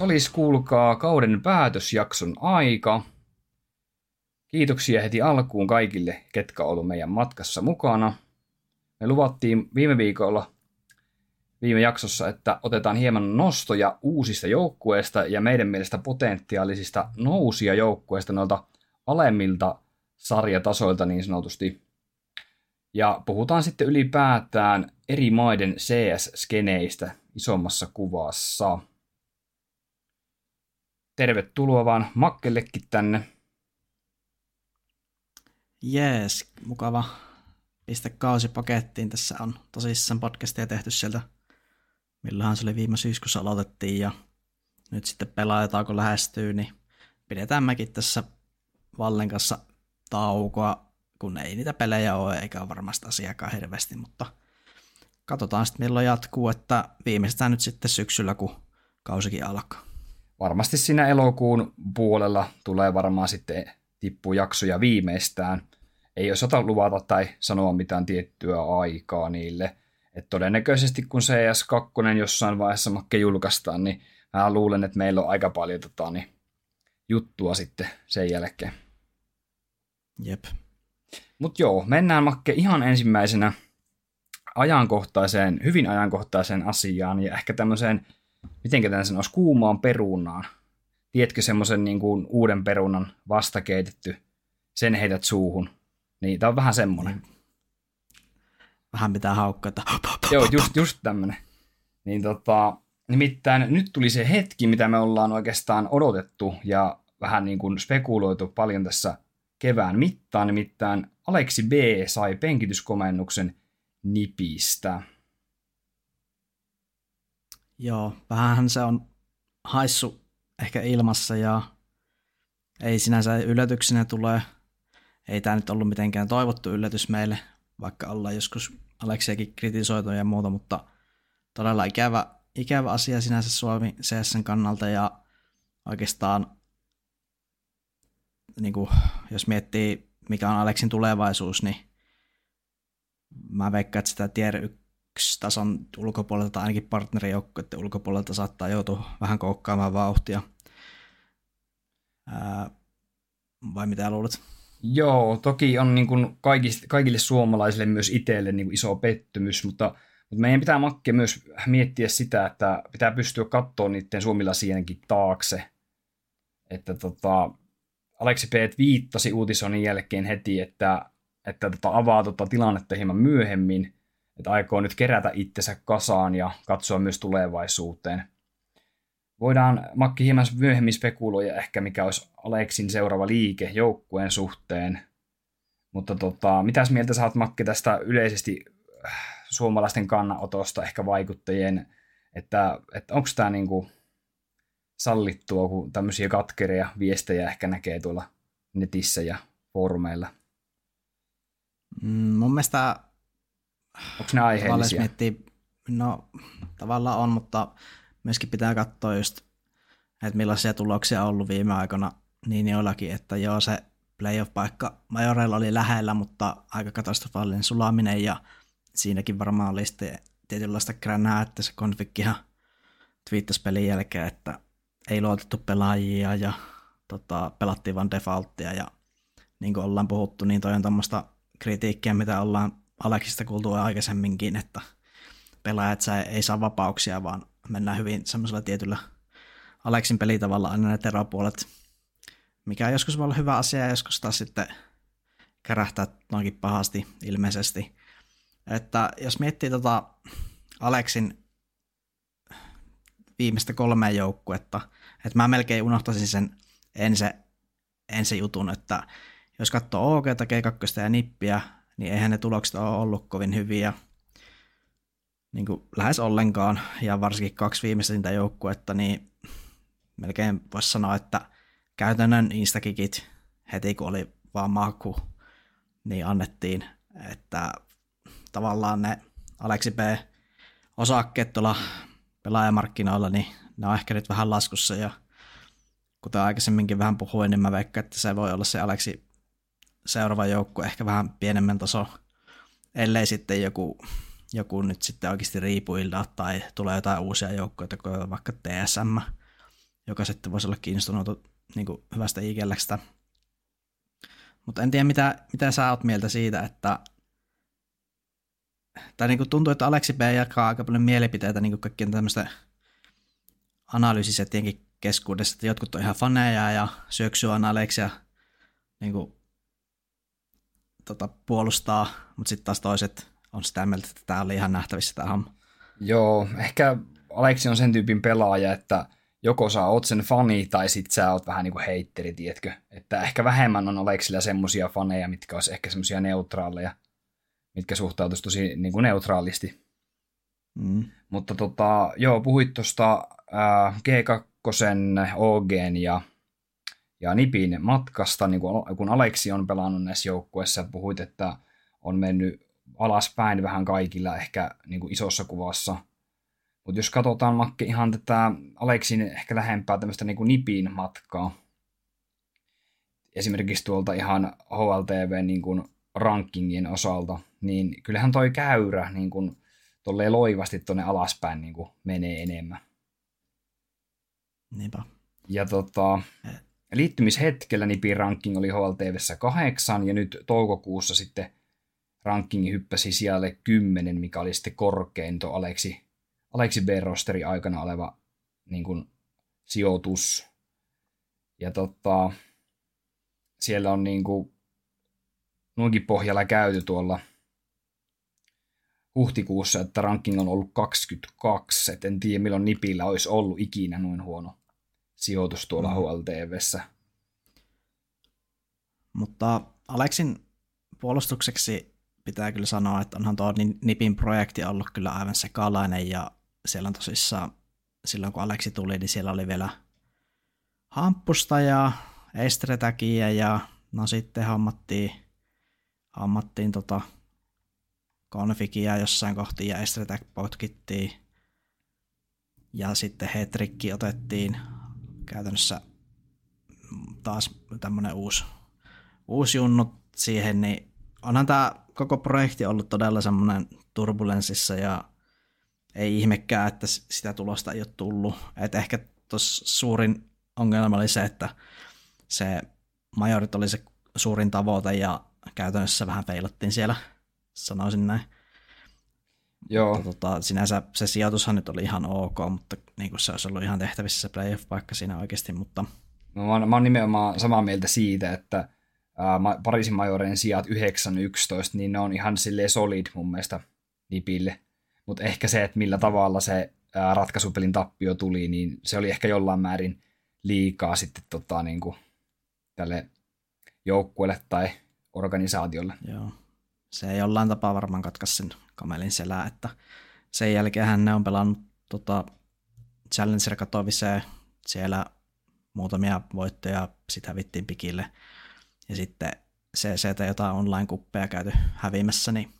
Salis kuulkaa kauden päätösjakson aika. Kiitoksia heti alkuun kaikille, ketkä ovat meidän matkassa mukana. Me luvattiin viime viikolla, viime jaksossa, että otetaan hieman nostoja uusista joukkueista ja meidän mielestä potentiaalisista nousia joukkueista noilta alemmilta sarjatasoilta niin sanotusti. Ja puhutaan sitten ylipäätään eri maiden CS-skeneistä isommassa kuvassa tervetuloa vaan Makkellekin tänne. Jees, mukava pistä kausi pakettiin. Tässä on tosissaan podcastia tehty sieltä, milloinhan se oli viime syyskuussa aloitettiin ja nyt sitten pelaajatauko lähestyy, niin pidetään mekin tässä Vallen kanssa taukoa, kun ei niitä pelejä ole eikä ole varmasti asiakaan hirveästi, mutta katsotaan sitten milloin jatkuu, että viimeistään nyt sitten syksyllä, kun kausikin alkaa varmasti siinä elokuun puolella tulee varmaan sitten tippuu jaksoja viimeistään. Ei osata luvata tai sanoa mitään tiettyä aikaa niille. Et todennäköisesti kun CS2 jossain vaiheessa makke julkaistaan, niin mä luulen, että meillä on aika paljon tota, niin, juttua sitten sen jälkeen. Jep. Mutta joo, mennään makke ihan ensimmäisenä ajankohtaiseen, hyvin ajankohtaiseen asiaan ja ehkä tämmöiseen miten tämän sanoisi, kuumaan perunaan. Tiedätkö semmoisen niin kuin uuden perunan vastakeitetty, sen heität suuhun. Niin, tämä on vähän semmoinen. Niin. Vähän pitää haukkata. Joo, just, just tämmöinen. Niin tota, nimittäin nyt tuli se hetki, mitä me ollaan oikeastaan odotettu ja vähän niin kuin spekuloitu paljon tässä kevään mittaan, nimittäin Aleksi B sai penkityskomennuksen nipistä. Joo, vähän se on haissu ehkä ilmassa ja ei sinänsä yllätyksenä tule. Ei tämä nyt ollut mitenkään toivottu yllätys meille, vaikka ollaan joskus Aleksiakin kritisoitu ja muuta, mutta todella ikävä, ikävä asia sinänsä Suomi CSN kannalta ja oikeastaan niin kuin, jos miettii mikä on Aleksin tulevaisuus, niin mä veikkaan, että sitä tier tason ulkopuolelta tai ainakin partnerijoukkoiden ulkopuolelta saattaa joutua vähän koukkaamaan vauhtia. Ää, vai mitä luulet? Joo, toki on niin kuin kaikille, kaikille suomalaisille myös itselle niin kuin iso pettymys, mutta, mutta meidän pitää makkia myös miettiä sitä, että pitää pystyä katsoa niiden suomilasienkin taakse. Että tota, Aleksi P. viittasi uutisoinnin jälkeen heti, että, että tota, avaa tota tilannetta hieman myöhemmin – että aikoo nyt kerätä itsensä kasaan ja katsoa myös tulevaisuuteen. Voidaan Makki hieman myöhemmin spekuloida ehkä, mikä olisi Aleksin seuraava liike joukkueen suhteen. Mutta tota, mitäs mieltä saat Makki tästä yleisesti äh, suomalaisten kannanotosta, ehkä vaikuttajien, että, että onko tämä niinku sallittua, kun tämmöisiä katkeria viestejä ehkä näkee tuolla netissä ja foorumeilla? Mm, mun mielestä Onko ne aiheellisia? Miettii, no tavallaan on, mutta myöskin pitää katsoa just, että millaisia tuloksia on ollut viime aikoina niin joillakin, että joo se playoff-paikka Majorella oli lähellä, mutta aika katastrofaalinen sulaminen ja siinäkin varmaan oli sitten tietynlaista kränää, että se konfikkihan twiittasi pelin jälkeen, että ei luotettu pelaajia ja tota, pelattiin vain defaulttia ja niin kuin ollaan puhuttu, niin toi on tämmöistä kritiikkiä, mitä ollaan Aleksista kuultu aikaisemminkin, että pelaajat ei saa vapauksia, vaan mennään hyvin semmoisella tietyllä Aleksin pelitavalla aina ne terapuolet, mikä joskus voi olla hyvä asia ja joskus taas sitten kärähtää noinkin pahasti ilmeisesti. Että jos miettii tota Aleksin viimeistä kolmea joukkuetta, että mä melkein unohtaisin sen ensi, ensi jutun, että jos katsoo OK, G2 ja Nippiä, niin eihän ne tulokset ole ollut kovin hyviä niin kuin lähes ollenkaan, ja varsinkin kaksi viimeistä joukkuetta, niin melkein voisi sanoa, että käytännön instakikit heti kun oli vaan maku, niin annettiin, että tavallaan ne Aleksi B osakkeet tuolla pelaajamarkkinoilla, niin ne on ehkä nyt vähän laskussa. Ja kuten aikaisemminkin vähän puhuin, niin mä veikkaan, että se voi olla se Aleksi seuraava joukko ehkä vähän pienemmän taso, ellei sitten joku, joku nyt sitten oikeasti riipuilta tai tulee jotain uusia joukkoja, vaikka TSM, joka sitten voisi olla kiinnostunut niin kuin hyvästä ikellästä. Mutta en tiedä, mitä, mitä sä oot mieltä siitä, että tai niin kuin tuntuu, että Aleksi B jakaa aika paljon mielipiteitä niin kuin kaikkien tämmöisten analyysisettienkin keskuudessa, että jotkut on ihan faneja ja syöksyy Aleksia niin kuin, tota, puolustaa, mutta sitten taas toiset on sitä mieltä, että tämä oli ihan nähtävissä tämä homma. Joo, ehkä Aleksi on sen tyypin pelaaja, että joko sä oot sen fani tai sit sä oot vähän niin kuin heitteri, tiedätkö? Että ehkä vähemmän on Aleksilla semmosia faneja, mitkä olisi ehkä semmosia neutraaleja, mitkä suhtautuisi tosi niin kuin neutraalisti. Mm. Mutta tota, joo, puhuit tuosta G2 OGn ja, ja Nipin matkasta, niin kun, kun Aleksi on pelannut näissä joukkueissa, puhuit, että on mennyt alaspäin vähän kaikilla ehkä niin kuin isossa kuvassa. Mutta jos katsotaan Makke ihan tätä Aleksin ehkä lähempää tämmöistä niin kuin Nipin matkaa, esimerkiksi tuolta ihan HLTV niin kuin rankingin osalta, niin kyllähän toi käyrä niin kuin tolleen loivasti tuonne alaspäin niin kuin menee enemmän. Niinpä. Ja tota, liittymishetkellä Nipin ranking oli HLTVssä kahdeksan ja nyt toukokuussa sitten rankingi hyppäsi sijalle 10, mikä oli sitten korkein tuo Aleksi, Aleksi B-rosteri aikana oleva niin kuin, sijoitus. Ja tota, siellä on niin kuin, noinkin pohjalla käyty tuolla huhtikuussa, että ranking on ollut 22, et en tiedä milloin Nipillä olisi ollut ikinä noin huono sijoitus tuolla mm. HLTVssä. Mutta Aleksin puolustukseksi pitää kyllä sanoa, että onhan tuo Nipin projekti ollut kyllä aivan sekalainen ja siellä on tosissaan, silloin kun Aleksi tuli, niin siellä oli vielä hamppusta ja estretäkiä ja no sitten hammattiin, hammattiin tota konfigia jossain kohti ja estretäk potkittiin ja sitten hetrikki otettiin käytännössä taas tämmöinen uusi, uusi junnu siihen, niin onhan tämä koko projekti ollut todella semmoinen turbulenssissa ja ei ihmekään, että sitä tulosta ei ole tullut. Et ehkä tuossa suurin ongelma oli se, että se majorit oli se suurin tavoite ja käytännössä vähän feilattiin siellä, sanoisin näin. Joo. Mutta, tota, sinänsä se sijoitushan nyt oli ihan ok, mutta niin kuin se olisi ollut ihan tehtävissä se playoff-paikka siinä oikeasti, mutta... No, mä, oon, mä oon nimenomaan samaa mieltä siitä, että ää, Pariisin majoreiden sijat 9-11, niin ne on ihan sille solid mun mielestä Nipille. Mutta ehkä se, että millä tavalla se ää, ratkaisupelin tappio tuli, niin se oli ehkä jollain määrin liikaa sitten tota, niin kuin, tälle joukkueelle tai organisaatiolle. Joo. Se ei jollain tapaa varmaan katkaisi sen kamelin selää, että sen jälkeen ne on pelannut tota, Challenger Katowice, siellä muutamia voittoja sitä vittiin pikille, ja sitten CCT jotain online-kuppeja käyty hävimässä, niin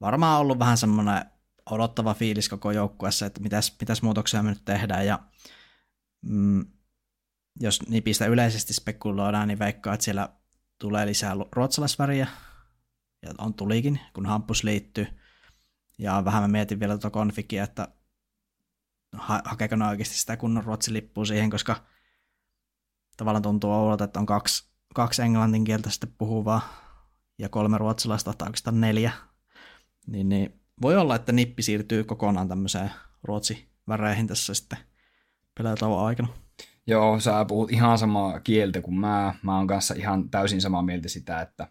varmaan ollut vähän semmoinen odottava fiilis koko joukkueessa, että mitäs, mitäs muutoksia me nyt tehdään, ja mm, jos nipistä yleisesti spekuloidaan, niin veikkaa, että siellä tulee lisää ruotsalaisväriä, ja on tulikin, kun Hampus liittyy, ja vähän mä mietin vielä tuota konfikia, että ha- hakeeko ne oikeasti sitä kunnon ruotsin lippua siihen, koska tavallaan tuntuu oudolta, että on kaksi, kaksi englantin kieltä sitten puhuvaa ja kolme ruotsalaista tai oikeastaan neljä. Niin, niin voi olla, että nippi siirtyy kokonaan tämmöiseen ruotsiväreihin tässä sitten pelaatauon aikana. Joo, sä puhut ihan samaa kieltä kuin mä. Mä oon kanssa ihan täysin samaa mieltä sitä, että,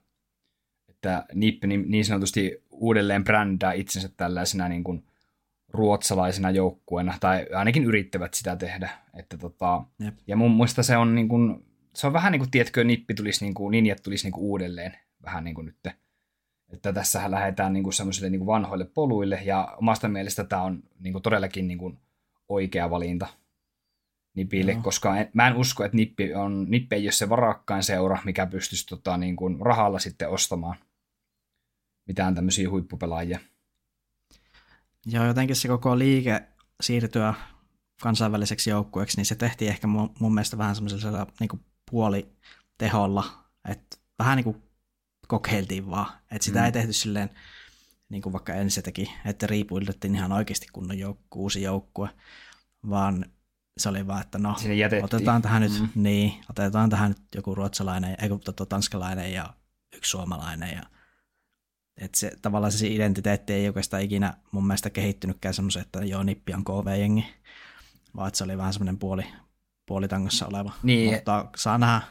että nippi niin, niin sanotusti uudelleen brändää itsensä tällaisena niin kuin ruotsalaisena joukkueena, tai ainakin yrittävät sitä tehdä. Että tota, ja mun muista se on, niin kuin, se on vähän niin kuin, tiedätkö, nippi tulisi, niin kuin, ninjat tulisi niin kuin uudelleen vähän niin kuin nyt. Että tässähän lähdetään niin kuin semmoisille niin kuin vanhoille poluille, ja omasta mielestä tämä on niin kuin todellakin niin kuin oikea valinta. Nipille, Joo. koska en, mä en usko, että Nippi, on, Nippi ei ole se varakkain seura, mikä pystyisi tota, niin kuin rahalla sitten ostamaan mitään tämmöisiä huippupelaajia. Joo, jotenkin se koko liike siirtyä kansainväliseksi joukkueeksi, niin se tehtiin ehkä mun, mun mielestä vähän semmoisella niin puoliteholla, että vähän niin kuin kokeiltiin vaan, että sitä Mm. ei tehty silleen, niin kuin vaikka ensin se teki, että riipuildettiin ihan oikeasti kunnon joukku, uusi joukkue, vaan se oli vaan, että no, otetaan tähän nyt, Mm. niin, otetaan tähän nyt joku ruotsalainen, ei kun tota, tanskalainen ja yksi suomalainen ja että se, tavallaan se identiteetti ei oikeastaan ikinä mun mielestä kehittynytkään semmoisen, että joo, Nippi on KV-jengi, vaan että se oli vähän semmoinen puoli, puolitangossa oleva. Niin. Mutta saa nähdä,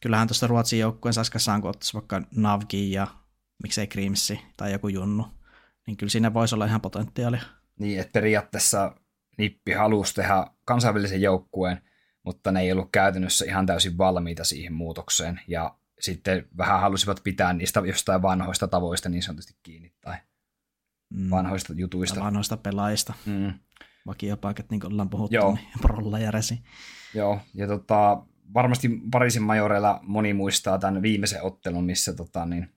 kyllähän tuosta Ruotsin joukkueen Saskassaan, kun ottaisi vaikka Navki ja miksei Grimsi tai joku Junnu, niin kyllä siinä voisi olla ihan potentiaalia. Niin, että periaatteessa Nippi halusi tehdä kansainvälisen joukkueen, mutta ne ei ollut käytännössä ihan täysin valmiita siihen muutokseen. Ja sitten vähän halusivat pitää niistä jostain vanhoista tavoista niin sanotusti kiinni tai Mm. vanhoista jutuista. Vanhoista pelaajista, Mm, vakiopaikat, niin kuin ollaan puhuttu, Joo. niin Prolla ja Resi. joo, ja tota, varmasti Pariisin majoreilla moni muistaa tämän viimeisen ottelun, missä tota, niin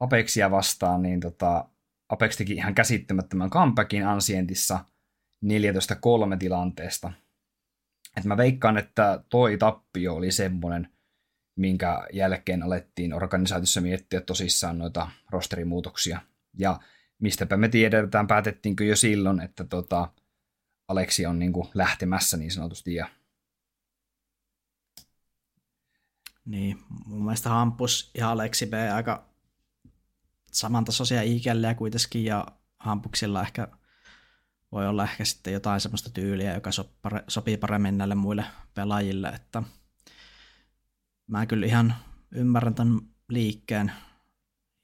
Apexia vastaan, niin tota, Apex teki ihan käsittämättömän comebackin Ancientissa 14-3 tilanteesta. Et mä veikkaan, että toi tappio oli semmoinen, minkä jälkeen alettiin organisaatiossa miettiä tosissaan noita rosterimuutoksia. Ja mistäpä me tiedetään, päätettiinkö jo silloin, että tota, Aleksi on niinku lähtemässä niin sanotusti. Ja Niin, mun mielestä Hampus ja Aleksi B aika samantasoisia iikellä kuitenkin, ja Hampuksilla ehkä voi olla ehkä sitten jotain semmoista tyyliä, joka sopii paremmin näille muille pelaajille, että mä kyllä ihan ymmärrän tämän liikkeen,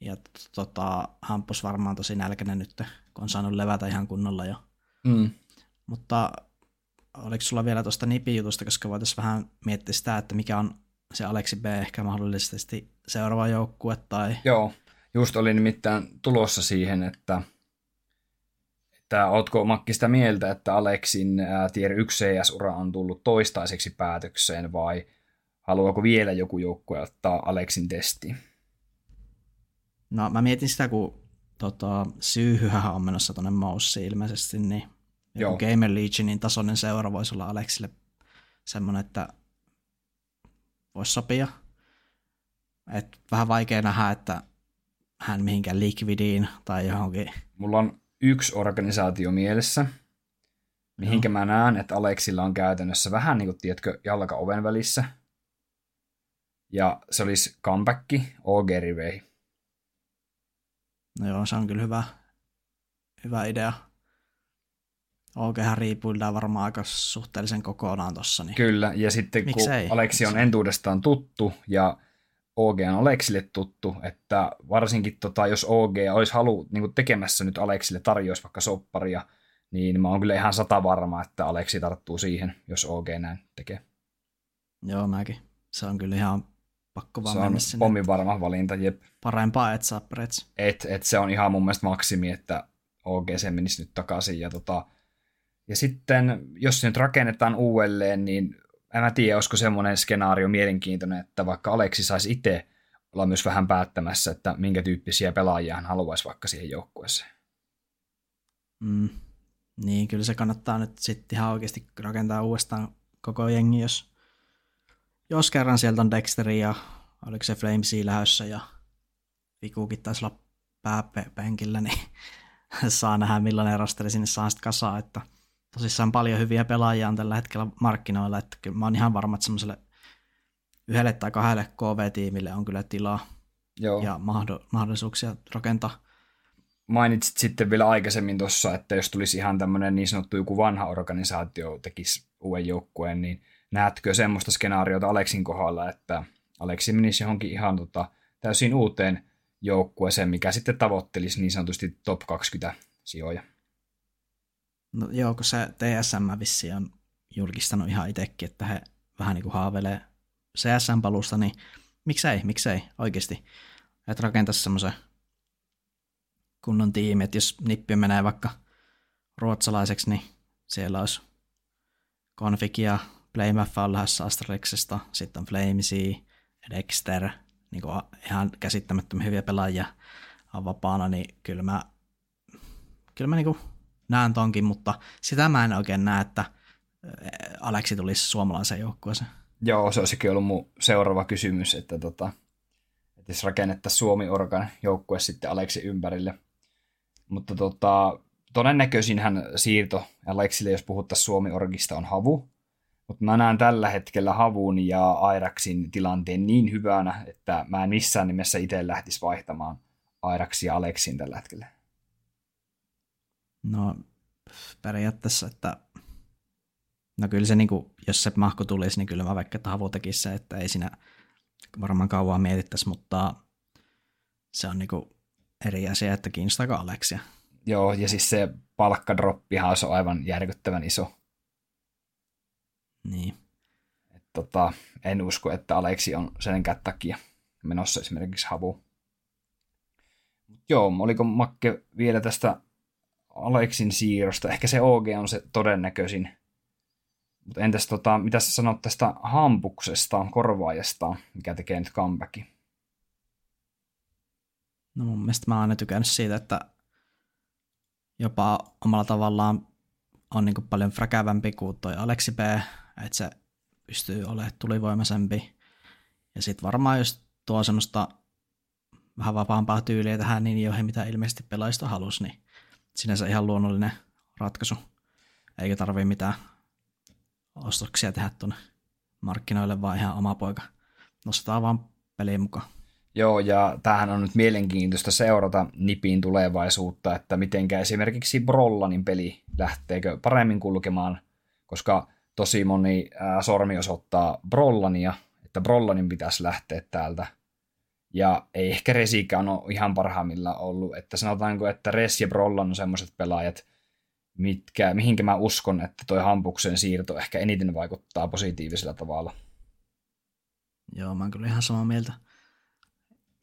ja tota, Hampus varmaan tosi nälkäinen nyt, kun on saanut levätä ihan kunnolla jo. mm. Mutta oliko sulla vielä tuosta Nipi-jutusta, koska voitaisiin vähän miettiä sitä, että mikä on se Aleksi B ehkä mahdollisesti seuraava joukkue tai Joo, just oli nimittäin tulossa siihen, että, että ootko Makki sitä mieltä, että Aleksin ää, Tier 1 CS-ura on tullut toistaiseksi päätökseen vai haluaako vielä joku joukkue ottaa Aleksin testiin? No mä mietin sitä, kun tota, Syyhyhän on menossa tuonne Moussiin ilmeisesti, niin Joo. joku Gamer Legionin tasoinen seura voisi olla Aleksille semmoinen, että voisi sopia. Et vähän vaikea nähdä, että hän mihinkään Liquidiin tai johonkin. Mulla on yksi organisaatio mielessä, mihinkä mä näen, että Aleksilla on käytännössä vähän niin kuin, tiedätkö, jalka oven välissä. Ja se olisi comeback OG Rivei. No joo, se on kyllä hyvä, hyvä idea. OGhän riipuillaan varmaan aika suhteellisen kokonaan tossa. Niin. Kyllä, ja sitten kun Miksei? Aleksi on entuudestaan tuttu ja OG on Aleksille tuttu, että varsinkin tota, jos OG olisi halu niin tekemässä nyt Aleksille tarjous vaikka sopparia, niin mä oon kyllä ihan sata varma, että Aleksi tarttuu siihen, jos OG näin tekee. Joo, mäkin. Se on kyllä ihan pakko vaan Se on mennä sinne. pommin varma valinta, jep. Parempaa et saa Prets. Et, et se on ihan mun mielestä maksimi, että OG se menisi nyt takaisin. Ja, tota, ja sitten, jos se nyt rakennetaan uudelleen, niin en mä tiedä, olisiko semmoinen skenaario mielenkiintoinen, että vaikka Aleksi saisi itse olla myös vähän päättämässä, että minkä tyyppisiä pelaajia hän haluaisi vaikka siihen joukkueeseen. Mm. Niin, kyllä se kannattaa nyt sitten ihan oikeasti rakentaa uudestaan koko jengi, jos, jos kerran sieltä on Dexteri ja oliko se Flamesi lähössä ja Vikukin taisi olla pääpenkillä, niin saa nähdä millainen rosteri sinne saa sitten kasaan, että tosissaan paljon hyviä pelaajia on tällä hetkellä markkinoilla, että kyllä mä oon ihan varma, että semmoiselle yhdelle tai kahdelle KV-tiimille on kyllä tilaa Joo. ja mahdo- mahdollisuuksia rakentaa. Mainitsit sitten vielä aikaisemmin tuossa, että jos tulisi ihan tämmöinen niin sanottu joku vanha organisaatio tekisi uuden joukkueen, niin näetkö semmoista skenaariota Aleksin kohdalla, että Aleksi menisi johonkin ihan tota, täysin uuteen joukkueeseen, mikä sitten tavoittelisi niin sanotusti top 20 sijoja. No joo, kun se TSM vissi on julkistanut ihan itsekin, että he vähän niin kuin haaveilee CSM-palusta, niin miksei, miksei oikeasti. Että rakentaisi semmoisen kunnon tiimi, että jos nippi menee vaikka ruotsalaiseksi, niin siellä olisi Config Playmath on lähdössä Astralixista, sitten on Flamesy, Dexter, niin kuin ihan käsittämättömän hyviä pelaajia on vapaana, niin kyllä mä, kyllä mä niin kuin näen tonkin, mutta sitä mä en oikein näe, että Aleksi tulisi suomalaiseen joukkueeseen. Joo, se olisikin ollut mun seuraava kysymys, että, tota, että jos rakennettaisiin Suomi-Organ joukkue sitten Aleksi ympärille. Mutta tota, todennäköisinhän siirto Aleksille, jos puhuttaisiin Suomi-Orgista, on Havu. Mutta mä näen tällä hetkellä Havun ja Airaksin tilanteen niin hyvänä, että mä en missään nimessä itse lähtisi vaihtamaan Airaksia ja Aleksin tällä hetkellä. No periaatteessa, että no kyllä se, niin kuin, jos se mahko tulisi, niin kyllä mä vaikka että Havu tekisi se, että ei siinä varmaan kauan mietittäisi, mutta se on niin kuin eri asia, että kiinnostaako Aleksia. Joo, ja siis se palkkadroppihan on aivan järkyttävän iso. Niin. Et tota, en usko, että Aleksi on sen takia menossa esimerkiksi havu. Joo, oliko Makke vielä tästä Aleksin siirrosta? Ehkä se OG on se todennäköisin. Mutta entäs tota, mitä sä sanot tästä hampuksesta, korvaajasta, mikä tekee nyt comebackin? No mun mielestä mä oon aina tykännyt siitä, että jopa omalla tavallaan on niin paljon fräkävämpi kuin toi Aleksi B, että se pystyy olemaan tulivoimaisempi. Ja sitten varmaan jos tuo semmoista vähän vapaampaa tyyliä tähän niin joihin mitä ilmeisesti pelaajista halusi, niin sinänsä ihan luonnollinen ratkaisu. Eikä tarvii mitään ostoksia tehdä tuonne markkinoille, vaan ihan oma poika. Nostetaan vaan peliin mukaan. Joo, ja tämähän on nyt mielenkiintoista seurata Nipin tulevaisuutta, että mitenkä esimerkiksi Brollanin peli lähteekö paremmin kulkemaan, koska tosi moni ää, sormi osoittaa Brollania, että Brollanin pitäisi lähteä täältä. Ja ei ehkä Resikään ole ihan parhaimmilla ollut, että sanotaanko, että Res ja Brollan on semmoiset pelaajat, mitkä, mihinkä mä uskon, että toi Hampuksen siirto ehkä eniten vaikuttaa positiivisella tavalla. Joo, mä oon kyllä ihan samaa mieltä.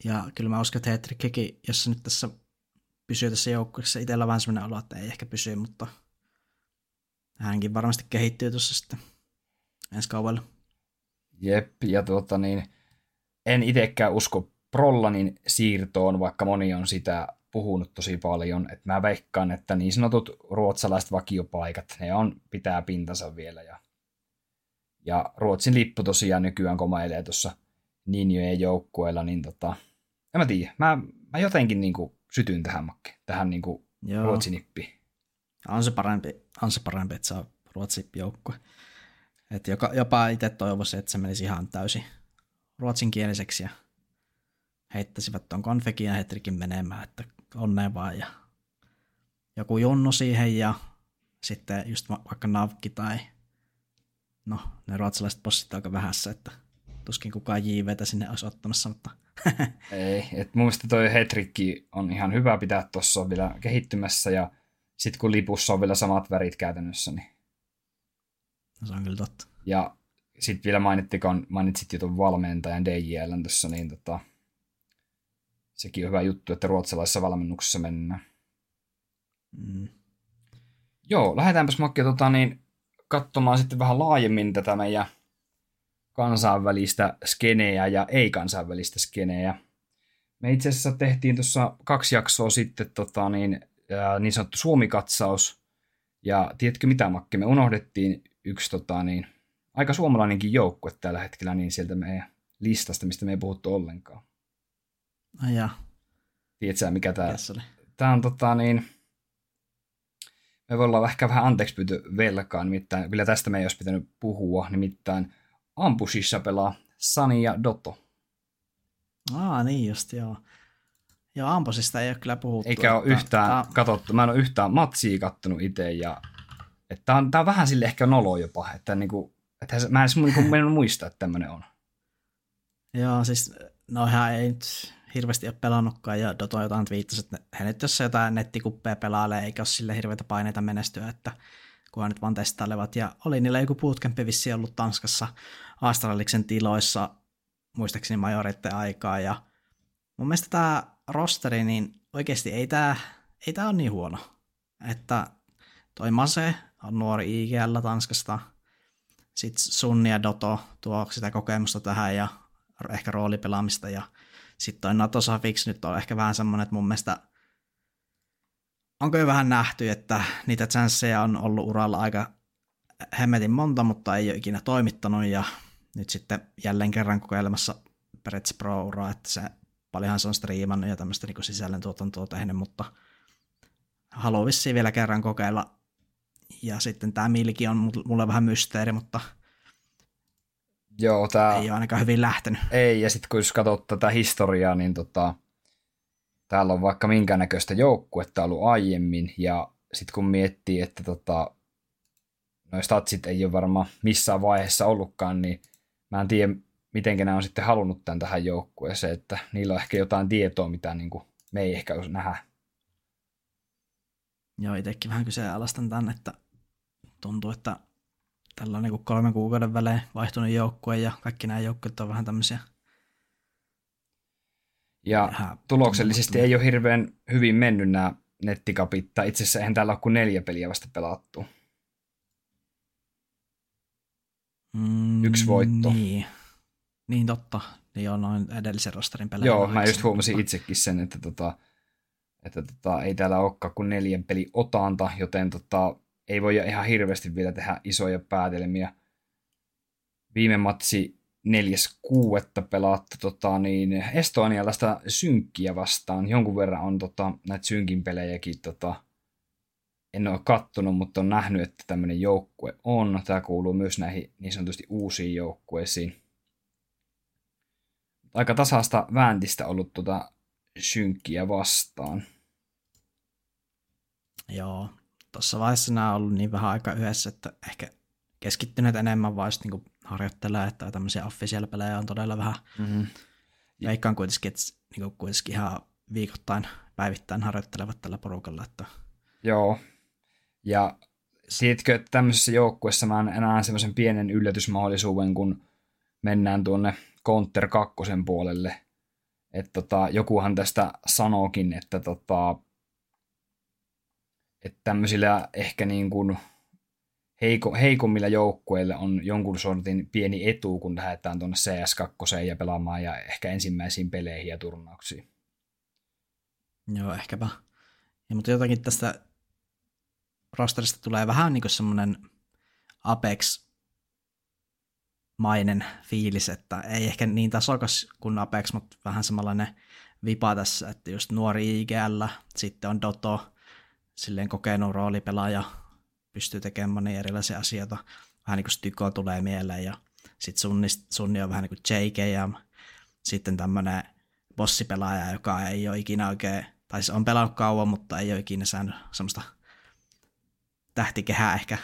Ja kyllä mä uskon, että Hetrikkikin, jos nyt tässä pysyy tässä joukkueessa, itsellä vähän sellainen olo, että ei ehkä pysy, mutta hänkin varmasti kehittyy tuossa sitten ensi kaudella. Jep, ja tuota niin, en itsekään usko Prollanin siirtoon, vaikka moni on sitä puhunut tosi paljon, että mä veikkaan, että niin sanotut ruotsalaiset vakiopaikat, ne on, pitää pintansa vielä ja, ja Ruotsin lippu tosiaan nykyään komailee tuossa Ninjojen joukkueella, niin tota, en mä tiedä, mä, mä jotenkin niin kuin sytyn tähän makke, tähän niin kuin Ruotsin nippiin. On se parempi, on se parempi että se on Ruotsin joukkue. Et joka, jopa itse toivoisin, että se menisi ihan täysin ruotsinkieliseksi ja heittäisivät tuon konfekin ja hetrikin menemään, että onneen vaan ja joku junnu siihen ja sitten just vaikka navki tai no ne ruotsalaiset bossit aika vähässä, että tuskin kukaan JVtä sinne olisi ottamassa, mutta Ei, että mun mielestä toi hetrikki on ihan hyvä pitää tuossa vielä kehittymässä ja sitten kun lipussa on vielä samat värit käytännössä, niin... No, se on kyllä totta. Ja sitten vielä mainittikoon, mainitsit jo tuon valmentajan DJL tuossa, niin tota, sekin on hyvä juttu, että ruotsalaisessa valmennuksessa mennään. Mm. Joo, lähdetäänpäs Makki tota, niin, katsomaan sitten vähän laajemmin tätä meidän kansainvälistä skeneä ja ei-kansainvälistä skeneä. Me itse asiassa tehtiin tuossa kaksi jaksoa sitten tota, niin, niin sanottu Suomi-katsaus. Ja tiedätkö mitä, Makke, me unohdettiin yksi tota, niin, aika suomalainenkin joukkue tällä hetkellä niin sieltä meidän listasta, mistä me ei puhuttu ollenkaan. Ai ja. Tiedätkö mikä tämä Tämä on tota niin, me voidaan ehkä vähän anteeksi pyytö velkaa, nimittäin kyllä tästä me ei olisi pitänyt puhua, nimittäin Ambushissa pelaa Sani ja Dotto. Aa, niin just, joo. Joo, Ampusista ei ole kyllä puhuttu. Eikä ole yhtään tämä... katsottu. Mä en ole yhtään matsia kattonut itse. Ja, että tää, on, tää on vähän sille ehkä nolo jopa. Että, niinku, että mä en niinku, muista, että tämmöinen on. Joo, siis no hän ei nyt hirveästi ole pelannutkaan ja Doto jotain twiittasi, että hän nyt jos jotain nettikuppeja pelailee, eikä ole sille hirveitä paineita menestyä, että kunhan nyt vaan testailevat. Ja oli niillä joku bootcampi vissi ollut Tanskassa Astraliksen tiloissa, muistaakseni majoritten aikaa. Ja mun mielestä tämä rosteri, niin oikeasti ei tämä ei tää ole niin huono. Että toi Mase on nuori IGL Tanskasta. sitten Sunni ja Doto tuo sitä kokemusta tähän ja ehkä roolipelaamista ja sitten toi NATO Safix nyt on ehkä vähän semmoinen, että mun mielestä onko jo vähän nähty, että niitä chanceja on ollut uralla aika hemmetin monta, mutta ei ole ikinä toimittanut ja nyt sitten jälleen kerran kokeilemassa periaatteessa pro-uraa, että se paljonhan se on striimannut ja tämmöistä niin sisällöntuotantoa tehnyt, mutta haluan vissiin vielä kerran kokeilla. Ja sitten tämä Milki on mulle vähän mysteeri, mutta Joo, tää... ei ole ainakaan hyvin lähtenyt. Ei, ja sitten kun jos katsot tätä historiaa, niin tota, täällä on vaikka minkä näköistä joukkuetta ollut aiemmin, ja sitten kun miettii, että tota, noin statsit ei ole varmaan missään vaiheessa ollutkaan, niin mä en tiedä, miten ne on sitten halunnut tämän tähän joukkueeseen, että niillä on ehkä jotain tietoa, mitä niin kuin me ei ehkä nähdä. Joo, itsekin vähän kyseenalaistan tämän, että tuntuu, että tällä on niin kolmen kuukauden välein vaihtunut joukkue ja kaikki nämä joukkueet on vähän tämmöisiä ja Vähän tuloksellisesti ei ole hirveän hyvin mennyt nämä nettikapit, tai itse asiassa eihän täällä ole kuin neljä peliä vasta pelattu. Mm, Yksi voitto. Niin. Niin totta. Niin on noin edellisen rosterin pelejä. Joo, mä just huomasin mutta... itsekin sen, että, tota, että tota, ei täällä olekaan kuin neljän peli otanta, joten tota, ei voi ihan hirveästi vielä tehdä isoja päätelmiä. Viime matsi neljäs kuuetta pelattu tota, niin Estonialaista synkkiä vastaan. Jonkun verran on tota, näitä synkin pelejäkin tota, en ole kattonut, mutta on nähnyt, että tämmöinen joukkue on. Tämä kuuluu myös näihin niin sanotusti uusiin joukkueisiin. Aika tasasta vääntistä ollut tuota synkkiä vastaan. Joo, tuossa vaiheessa nämä on ollut niin vähän aika yhdessä, että ehkä keskittyneet enemmän vaan niin harjoittelee, että tämmöisiä official-pelejä on todella vähän. Mm-hmm. Veikkaan kuitenkin, että niin kuitenkin ihan viikoittain, päivittäin harjoittelevat tällä porukalla. Että... Joo, ja siitkö, että tämmöisessä joukkueessa mä näen semmoisen pienen yllätysmahdollisuuden, kun mennään tuonne Counter 2 puolelle. Että tota, jokuhan tästä sanookin, että, tota, että tämmöisillä ehkä niin kuin heiko, heikommilla joukkueilla on jonkun sortin pieni etu, kun lähdetään tuonne CS2 ja pelaamaan ja ehkä ensimmäisiin peleihin ja turnauksiin. Joo, ehkäpä. Ja, mutta jotakin tästä rosterista tulee vähän niin kuin semmoinen Apex mainen fiilis, että ei ehkä niin tasokas kuin Apex, mutta vähän samanlainen vipa tässä, että just nuori IGL, sitten on Doto, silleen kokenut roolipelaaja, pystyy tekemään niin erilaisia asioita, vähän niin kuin Styko tulee mieleen, ja sitten Sunni, Sunni on vähän niin kuin JK, ja sitten tämmöinen bossipelaaja, joka ei ole ikinä oikein, tai siis on pelannut kauan, mutta ei ole ikinä saanut semmoista tähtikehää ehkä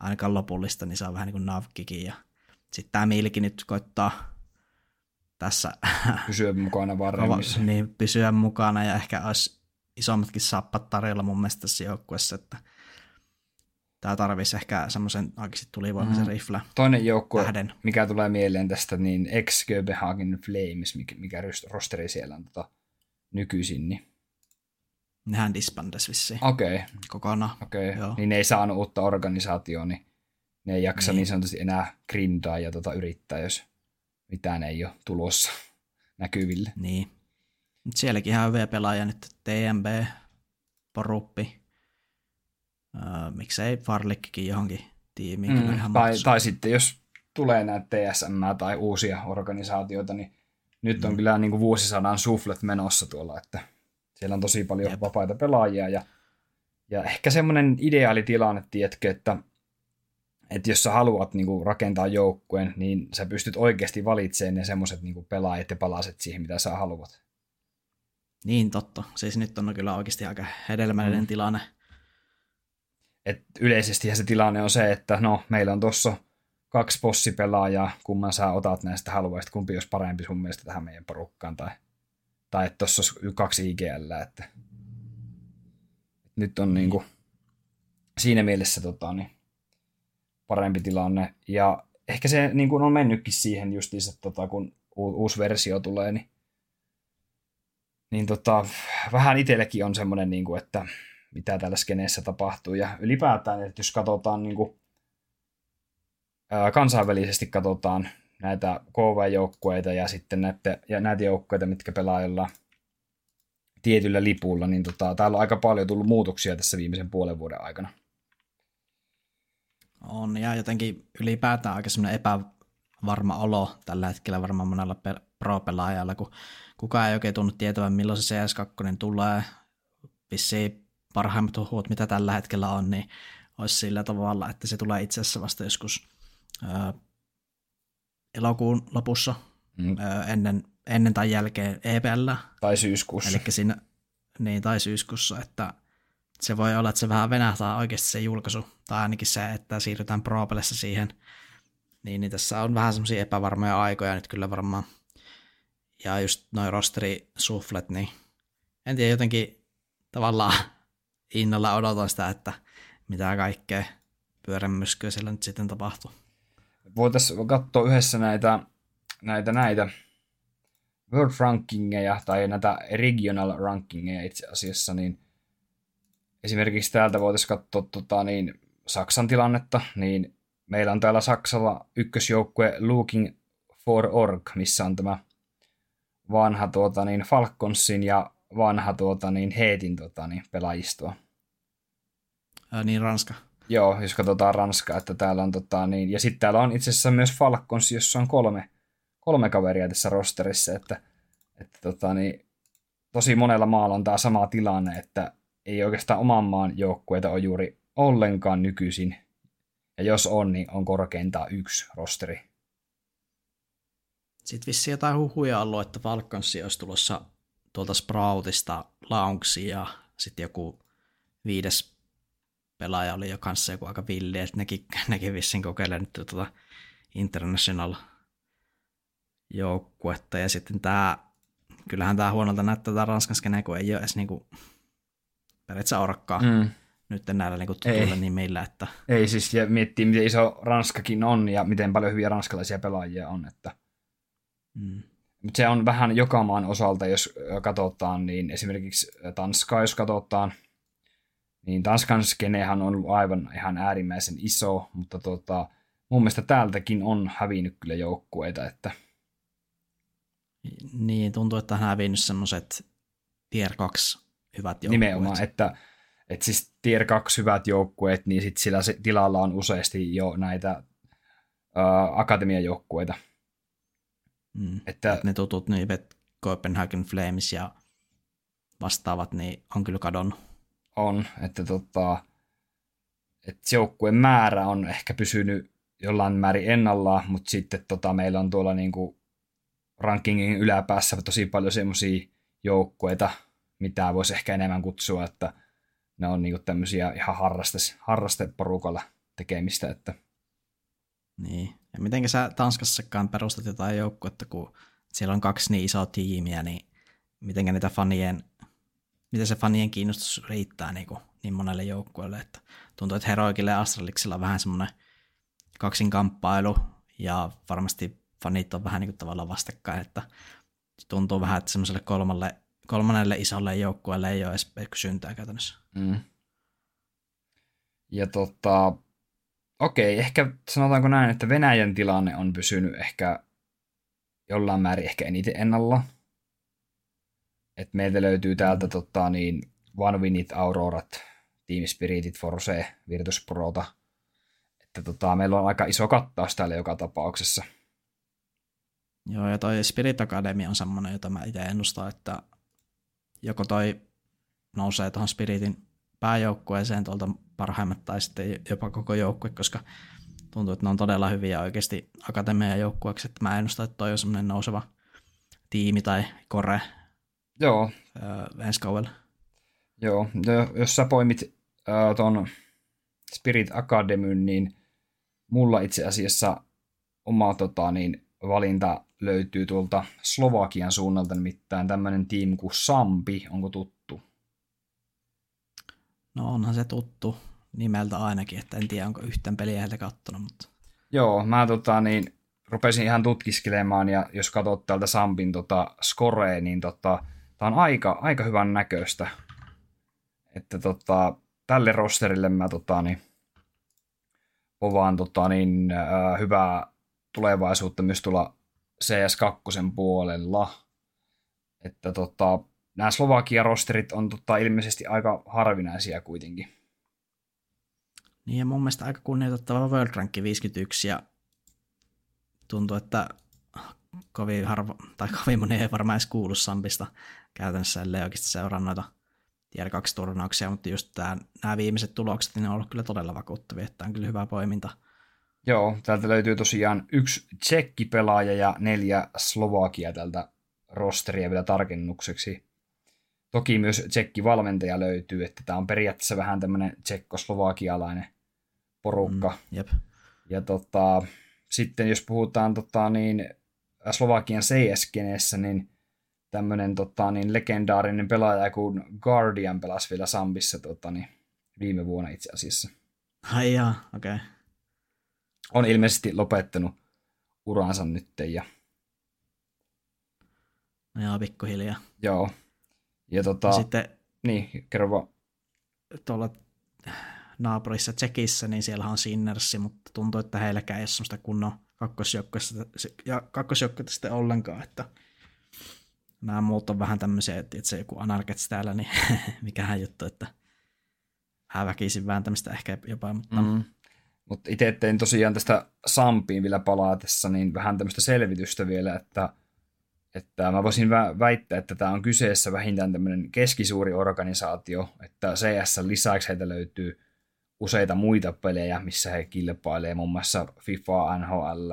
ainakaan lopullista, niin se on vähän niin kuin Navkikin. Ja sitten tämä Milki nyt koittaa tässä pysyä mukana varremmissa. niin, pysyä mukana ja ehkä olisi isommatkin sappat tarjolla mun mielestä tässä joukkueessa, että tämä tarvitsisi ehkä semmoisen oikeasti tulivoimaisen mm. rifle. Toinen joukkue, tähden. mikä tulee mieleen tästä, niin ex Copenhagen Flames, mikä, mikä rosteri siellä on tota, nykyisin, niin Nehän disbandes vissiin. Okei. Okay. Kokonaan. Okei. Okay. Niin ne ei saanut uutta organisaatioon, niin ne ei jaksa niin, niin sanotusti enää grindaa ja tota yrittää, jos mitään ei ole tulossa näkyville. Niin. Mutta sielläkin ihan hyviä pelaajia nyt. TMB, Poruppi, öö, miksei Farlikkikin johonkin tiimiin. Mm, ihan tai, tai sitten jos tulee näitä TSM tai uusia organisaatioita, niin nyt on mm. kyllä niin kuin vuosisadan suflet menossa tuolla, että siellä on tosi paljon Jep. vapaita pelaajia ja, ja ehkä semmoinen ideaali tilanne, tiedätkö, että, että jos sä haluat niin kuin, rakentaa joukkueen, niin sä pystyt oikeasti valitsemaan ne semmoiset niin pelaajat ja palaset siihen, mitä sä haluat. Niin, totta. Siis nyt on kyllä oikeasti aika hedelmällinen mm. tilanne. Et yleisesti se tilanne on se, että no, meillä on tuossa kaksi bossipelaajaa, kumman sä otat näistä haluaisit, kumpi olisi parempi sun mielestä tähän meidän porukkaan, tai tai että tuossa olisi kaksi IGL, että nyt on niin kuin siinä mielessä tota, niin parempi tilanne. Ja ehkä se niin kuin on mennytkin siihen justiinsa, tota, kun u- uusi versio tulee, niin, niin tota, vähän itsellekin on semmoinen, niin kuin, että mitä täällä skeneessä tapahtuu. Ja ylipäätään, että jos katsotaan niin kuin, ää, kansainvälisesti katsotaan näitä KV-joukkueita ja sitten näitä, ja näitä joukkueita, mitkä pelaa jolla tietyllä lipulla, niin tota, täällä on aika paljon tullut muutoksia tässä viimeisen puolen vuoden aikana. On, ja jotenkin ylipäätään aika semmoinen epävarma olo tällä hetkellä varmaan monella pro-pelaajalla, kun kukaan ei oikein tunnu tietävän, milloin se CS2 tulee. Vissiin parhaimmat huot, mitä tällä hetkellä on, niin olisi sillä tavalla, että se tulee itse asiassa vasta joskus ää, elokuun lopussa mm. ää, ennen, ennen tai jälkeen EPL. Tai syyskuussa. Eli siinä, niin, tai syyskuussa, että se voi olla, että se vähän venähtää oikeasti se julkaisu, tai ainakin se, että siirrytään pro siihen. Niin, niin tässä on vähän semmoisia epävarmoja aikoja nyt kyllä varmaan. Ja just noin rosterisufflet, niin en tiedä, jotenkin tavallaan innolla odotan sitä, että mitä kaikkea pyörämyskyä siellä nyt sitten tapahtuu. Voitaisiin katsoa yhdessä näitä, näitä, näitä world rankingeja tai näitä regional rankingeja itse asiassa, niin esimerkiksi täältä voitaisiin katsoa tota, niin, Saksan tilannetta, niin meillä on täällä Saksalla ykkösjoukkue Looking for Org, missä on tämä vanha tuota, niin Falconsin ja vanha tuota, niin Heetin tuota, niin pelaajistoa. Ää, niin Ranska. Joo, jos katsotaan Ranskaa, että täällä on tota, niin, ja sitten täällä on itse asiassa myös Falcons, jossa on kolme, kolme kaveria tässä rosterissa, että, että tota, niin, tosi monella maalla on tämä sama tilanne, että ei oikeastaan oman maan joukkueita ole juuri ollenkaan nykyisin, ja jos on, niin on korkeintaan yksi rosteri. Sitten vissi jotain huhuja ollut, että Falconsi olisi tulossa tuolta Sproutista Launksi ja sitten joku viides pelaaja oli jo kanssa joku aika villi, että nekin, nekin vissiin kokeilee nyt tuota International joukkuetta. Ja sitten tämä, kyllähän tämä huonolta näyttää tämä Ranskan skene, kun ei ole edes niinku periaatteessa orkkaa mm. nyt näillä niinku tutuilla nimillä. Että... Ei siis, ja miettii miten iso Ranskakin on ja miten paljon hyviä ranskalaisia pelaajia on. Että... Mm. Mutta se on vähän joka maan osalta, jos katsotaan, niin esimerkiksi Tanskaa, jos katsotaan, niin Tanskan skenehän on ollut aivan ihan äärimmäisen iso, mutta tota, mun mielestä täältäkin on hävinnyt kyllä joukkueita, että niin, tuntuu, että on hävinnyt semmoiset tier 2 hyvät joukkueet. Nimenomaan, että, että siis tier 2 hyvät joukkueet, niin sit sillä tilalla on useasti jo näitä uh, akatemiajoukkueita. Mm. Että, että ne tutut niin Copenhagen Flames ja vastaavat, niin on kyllä kadonnut. On, että tota, että joukkueen määrä on ehkä pysynyt jollain määrin ennallaan, mutta sitten tota, meillä on tuolla niinku rankingin yläpäässä tosi paljon semmoisia joukkueita, mitä voisi ehkä enemmän kutsua, että ne on niinku tämmöisiä ihan harraste, harrasteporukalla tekemistä. Että... Niin, ja miten sä Tanskassakaan perustat jotain joukkuetta, kun siellä on kaksi niin isoa tiimiä, niin miten niitä fanien, miten se fanien kiinnostus riittää niin, kuin, niin monelle joukkueelle, että tuntuu, että Heroikille ja Astraliksilla on vähän semmoinen kaksinkamppailu, ja varmasti fanit on vähän niin kuin tavallaan vastakkain, että tuntuu vähän, että semmoiselle kolmalle, kolmannelle isolle joukkueelle ei ole edes kysyntää käytännössä. Mm. Ja tota, okei, ehkä sanotaanko näin, että Venäjän tilanne on pysynyt ehkä jollain määrin ehkä eniten ennalla. Et meiltä löytyy täältä tota, niin One Winit, Aurorat, Team Spiritit, Force, Virtus Prota. Että tota, meillä on aika iso kattaus täällä joka tapauksessa. Joo, ja toi Spirit Academy on semmoinen, jota mä itse ennustan, että joko toi nousee tuohon Spiritin pääjoukkueeseen tuolta parhaimmat tai sitten jopa koko joukkue, koska tuntuu, että ne on todella hyviä oikeasti akatemian joukkueeksi, että mä ennustan, että toi on semmoinen nouseva tiimi tai kore Joo. Öö, ensi kaudella. Joo, jos sä poimit äh, ton Spirit Academyn, niin mulla itse asiassa oma tota, niin, valinta löytyy tuolta Slovakian suunnalta, nimittäin tämmöinen tiimi kuin Sampi, onko tuttu? No onhan se tuttu nimeltä ainakin, että en tiedä onko yhtään peliä heiltä kattonut, mutta... Joo, mä tota niin, rupesin ihan tutkiskelemaan ja jos katsot täältä Sampin tota, scorea, niin tota, tää on aika, aika hyvän näköistä. Että tota, tälle rosterille mä tota, niin, povaan tota, niin, äh, hyvää tulevaisuutta myös tulla CS2 puolella. Että tota, nämä Slovakia-rosterit on tota, ilmeisesti aika harvinaisia kuitenkin. Niin ja mun mielestä aika kunnioitettava World Rank 51 ja tuntuu, että kovin harva, tai kovin moni ei varmaan edes kuulu Sampista käytännössä, ellei oikeasti seuraa noita tier 2 turnauksia, mutta just tää, nämä viimeiset tulokset, niin ne on ollut kyllä todella vakuuttavia, että on kyllä hyvä poiminta. Joo, täältä löytyy tosiaan yksi tsekkipelaaja ja neljä Slovakia tältä rosteria vielä tarkennukseksi. Toki myös tsekkivalmentaja löytyy, että tämä on periaatteessa vähän tämmöinen tsekkoslovakialainen porukka. Mm, jep. Ja tota, sitten jos puhutaan tota, niin, Slovakian CS-kenessä, niin tämmöinen tota, niin legendaarinen pelaaja kuin Guardian pelasi vielä Sambissa tota, niin, viime vuonna itse asiassa. Ai jaa, okei. Okay. On ilmeisesti lopettanut uransa nyt. Ja... No joo, pikkuhiljaa. Joo. Ja, tota, ja sitten niin, kerro vaan. Tuolla naapurissa Tsekissä, niin siellä on Sinnersi, mutta tuntuu, että heilläkään ei ole sellaista kunnon kakkosjoukkuetta sitten ollenkaan, että nämä muut on vähän tämmöisiä, että se joku anarkets täällä, niin mikähän juttu, että hän väkisin vääntämistä ehkä jopa, mutta... Mm. Mutta itse tein tosiaan tästä Sampiin vielä palaatessa niin vähän tämmöistä selvitystä vielä, että, että mä voisin väittää, että tämä on kyseessä vähintään tämmöinen keskisuuri organisaatio, että CS lisäksi heitä löytyy useita muita pelejä, missä he kilpailee, muun muassa FIFA, NHL,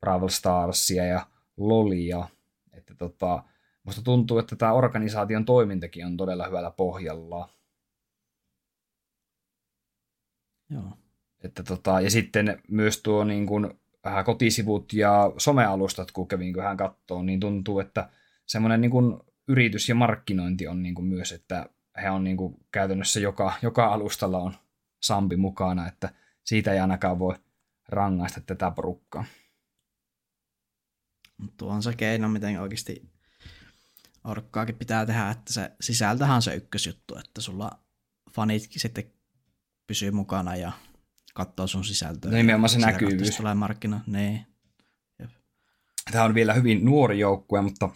Brawl Starsia ja Lolia. Että tota, musta tuntuu, että tämä organisaation toimintakin on todella hyvällä pohjalla. Joo. Että tota, ja sitten myös tuo niin kuin, vähän kotisivut ja somealustat, kun kävin hän kattoo, niin tuntuu, että semmoinen niin kuin yritys ja markkinointi on niin kuin myös, että he on niin kuin käytännössä joka, joka alustalla on Sampi mukana, että siitä ei ainakaan voi rangaista tätä porukkaa. Tuo on se keino, miten oikeasti orkkaakin pitää tehdä, että se sisältähän se ykkösjuttu, että sulla fanitkin sitten pysyy mukana ja katsoo sun sisältöä. No nimenomaan se näkyvyys. tulee markkina, niin. Tämä on vielä hyvin nuori joukkue, mutta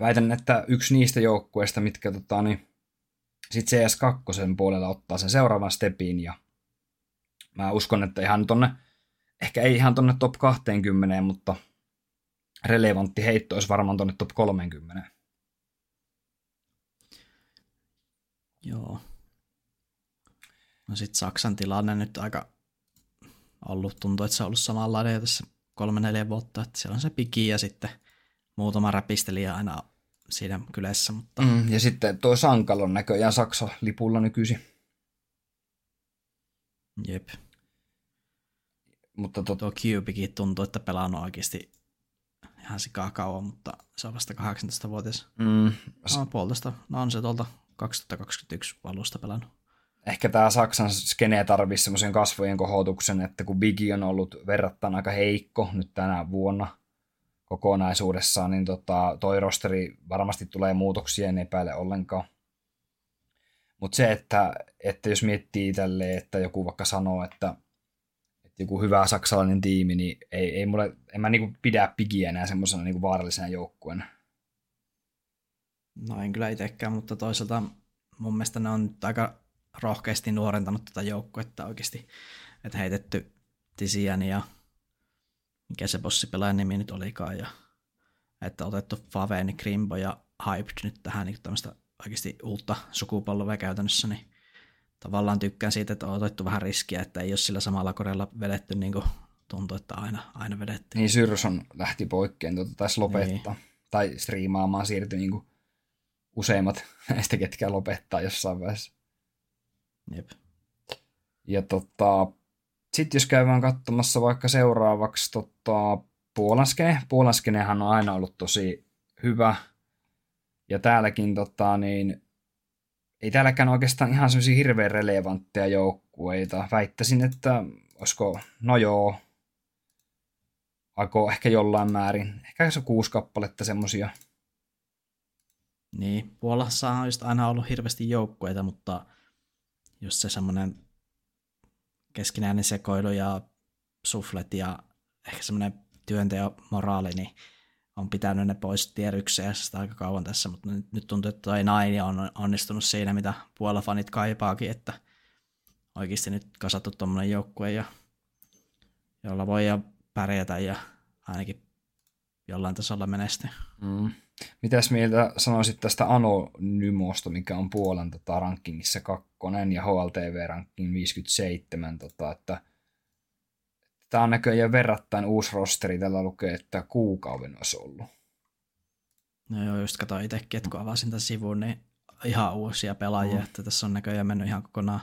väitän, että yksi niistä joukkueista, mitkä tota, niin, sitten CS2 puolella ottaa sen seuraavan stepin ja mä uskon, että ihan tonne, ehkä ei ihan tonne top 20, mutta relevantti heitto olisi varmaan tonne top 30. Joo. No sitten Saksan tilanne nyt aika ollut, tuntuu, että se on ollut samanlainen jo tässä kolme neljä vuotta, että siellä on se piki ja sitten muutama räpistelijä aina siinä kylässä. Mutta... Mm, ja sitten tuo Sankalon näköjään Saksa lipulla nykyisin. Jep. Mutta tot... Tuo Cubikin tuntuu, että pelannut oikeasti ihan sikaa kauan, mutta se on vasta 18-vuotias. Mm. No, puolitoista. No on se tuolta 2021 alusta pelannut. Ehkä tämä Saksan skene tarvitsisi semmoisen kasvojen kohotuksen, että kun Biggie on ollut verrattain aika heikko nyt tänä vuonna – kokonaisuudessaan, niin tota, toi rosteri varmasti tulee muutoksia, en epäile ollenkaan. Mutta se, että, että jos miettii tälle, että joku vaikka sanoo, että, että joku hyvä saksalainen tiimi, niin ei, ei mulle, en mä niinku pidä pigiä enää semmoisena niinku vaarallisena joukkueena. No en kyllä itsekään, mutta toisaalta mun mielestä ne on aika rohkeasti nuorentanut tätä joukkuetta oikeasti. Että heitetty Tisian ja mikä se bossipelaajan nimi nyt olikaan, ja että otettu Faveni, Krimbo ja Hyped nyt tähän niin tämmöistä oikeasti uutta sukupolvea käytännössä, niin tavallaan tykkään siitä, että on otettu vähän riskiä, että ei ole sillä samalla korella vedetty niin kuin tuntuu, että aina, aina vedetty. Niin Syrson lähti poikkeen, tuota, taisi lopettaa. Niin. Tai striimaamaan siirtyi niin kuin useimmat näistä, ketkä lopettaa jossain vaiheessa. Jep. Ja tota, sitten jos käydään katsomassa vaikka seuraavaksi tota, Puolanskene. Puolanskenehan on aina ollut tosi hyvä. Ja täälläkin tota, niin, ei täälläkään oikeastaan ihan semmoisia hirveän relevantteja joukkueita. Väittäisin, että olisiko, no joo, aiko ehkä jollain määrin. Ehkä se on kuusi kappaletta semmosia. Niin, Puolassa on just aina ollut hirveästi joukkueita, mutta just se semmoinen keskinäinen sekoilu ja suflet ja ehkä semmoinen työnteon moraali, niin on pitänyt ne pois tier aika kauan tässä, mutta nyt, nyt tuntuu, että toi Naini on onnistunut siinä, mitä puolafanit kaipaakin, että oikeasti nyt kasattu tuommoinen joukkue, ja, jolla voi ja pärjätä ja ainakin jollain tasolla menestyä. Mm. Mitäs mieltä sanoisit tästä Anonymosta, mikä on Puolan tota, rankingissa kakkonen ja HLTV ranking 57, tota, että tämä on näköjään verrattain uusi rosteri, tällä lukee, että kuukauden olisi ollut. No joo, just katsoin itsekin, että kun avasin tämän sivun, niin ihan uusia pelaajia, mm. että tässä on näköjään mennyt ihan kokonaan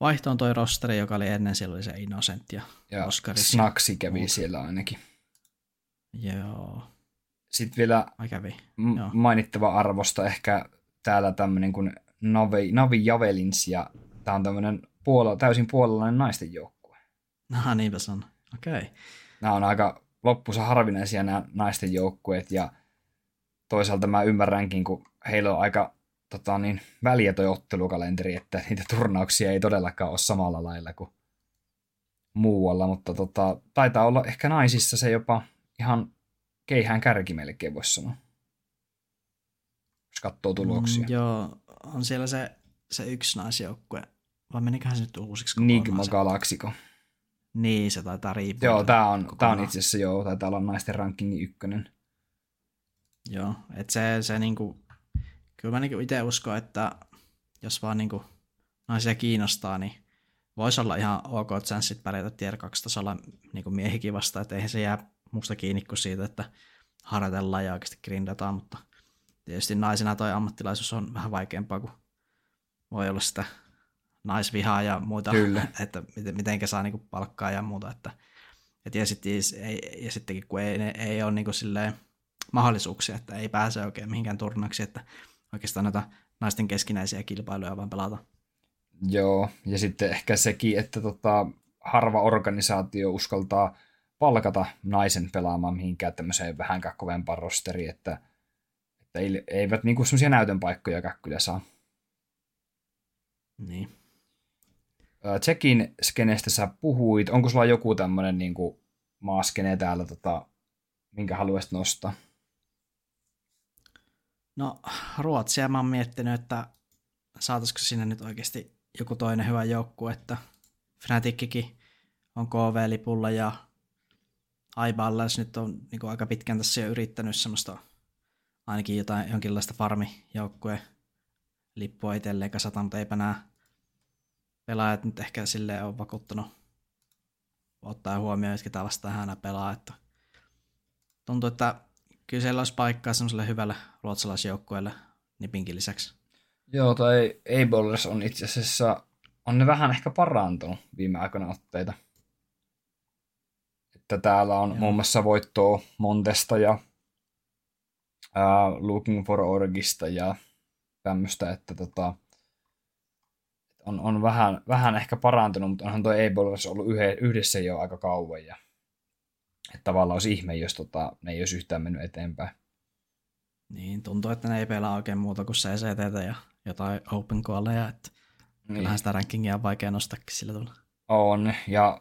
vaihtoon toi rosteri, joka oli ennen, siellä oli se Innocent ja, ja Oscaris. Snaksi kävi muut. siellä ainakin. Joo. Sitten vielä kävi. M- mainittava arvosta ehkä täällä tämmöinen kuin Navi, Navi Javelins, ja tämä on tämmöinen puolella, täysin puolalainen naisten joukkue. No niinpä se on. Okei. Okay. Nämä on aika loppussa harvinaisia nämä naisten joukkueet, ja toisaalta mä ymmärränkin, kun heillä on aika tota, niin, väliä toi ottelukalenteri, että niitä turnauksia ei todellakaan ole samalla lailla kuin muualla, mutta tota, taitaa olla ehkä naisissa se jopa ihan keihään kärki melkein voisi sanoa. Jos katsoo tuloksia. Mm, joo, on siellä se, se yksi naisjoukkue. Vai meniköhän se nyt uusiksi? Nigma Galaxiko. Niin, se taitaa riippua. Joo, tämä on, tää on itse asiassa joo, taitaa olla naisten rankingin ykkönen. Joo, että se, se niinku, kyllä mä niinku itse uskon, että jos vaan niinku naisia kiinnostaa, niin voisi olla ihan ok chanssit pärjätä tier 2 tasolla niinku miehikin vasta, että eihän se jää musta kiinni kuin siitä, että harjoitellaan ja oikeasti grindataan, mutta tietysti naisena toi ammattilaisuus on vähän vaikeampaa, kun voi olla sitä naisvihaa ja muuta, Kyllä. että miten, miten saa niinku palkkaa ja muuta, että et ja, sitten, ei, ja sittenkin kun ei, ei ole niinku silleen mahdollisuuksia, että ei pääse oikein mihinkään turnaksi, että oikeastaan näitä naisten keskinäisiä kilpailuja vaan pelata. Joo, ja sitten ehkä sekin, että tota, harva organisaatio uskaltaa palkata naisen pelaamaan mihinkään tämmöiseen vähänkään kovempaan rosteriin, että, että ei, eivät niinku semmoisia näytön paikkoja kyllä saa. Niin. Tsekin skenestä sä puhuit. Onko sulla joku tämmöinen niinku maaskene täällä, tota, minkä haluaisit nostaa? No Ruotsia mä oon miettinyt, että saataisiko sinne nyt oikeasti joku toinen hyvä joukkue, että Fnatickikin on KV-lipulla ja Aiballes nyt on niin kuin aika pitkään tässä jo yrittänyt semmoista ainakin jotain jonkinlaista farmijoukkueen lippua itselleen kasata, mutta eipä nämä pelaajat nyt ehkä sille on vakuuttanut ottaa huomioon, että ketä vastaan hän pelaa. Että tuntuu, että kyllä siellä olisi paikkaa semmoiselle hyvälle ruotsalaisjoukkueelle Nipinkin lisäksi. Joo, tai Abelers on itse asiassa, on ne vähän ehkä parantunut viime aikoina otteita. Että täällä on Joo. muun muassa voittoa Montesta ja uh, Looking for Orgista ja tämmöistä, että tota, on, on vähän, vähän ehkä parantunut, mutta onhan tuo Abelers ollut yhdessä jo aika kauan ja että tavallaan olisi ihme, jos tota, ne ei olisi yhtään mennyt eteenpäin. Niin, tuntuu, että ne ei pelaa oikein muuta kuin CCT ja jotain open calleja, että niin. kyllähän sitä rankingia on vaikea nostaa sillä tavalla. On, ja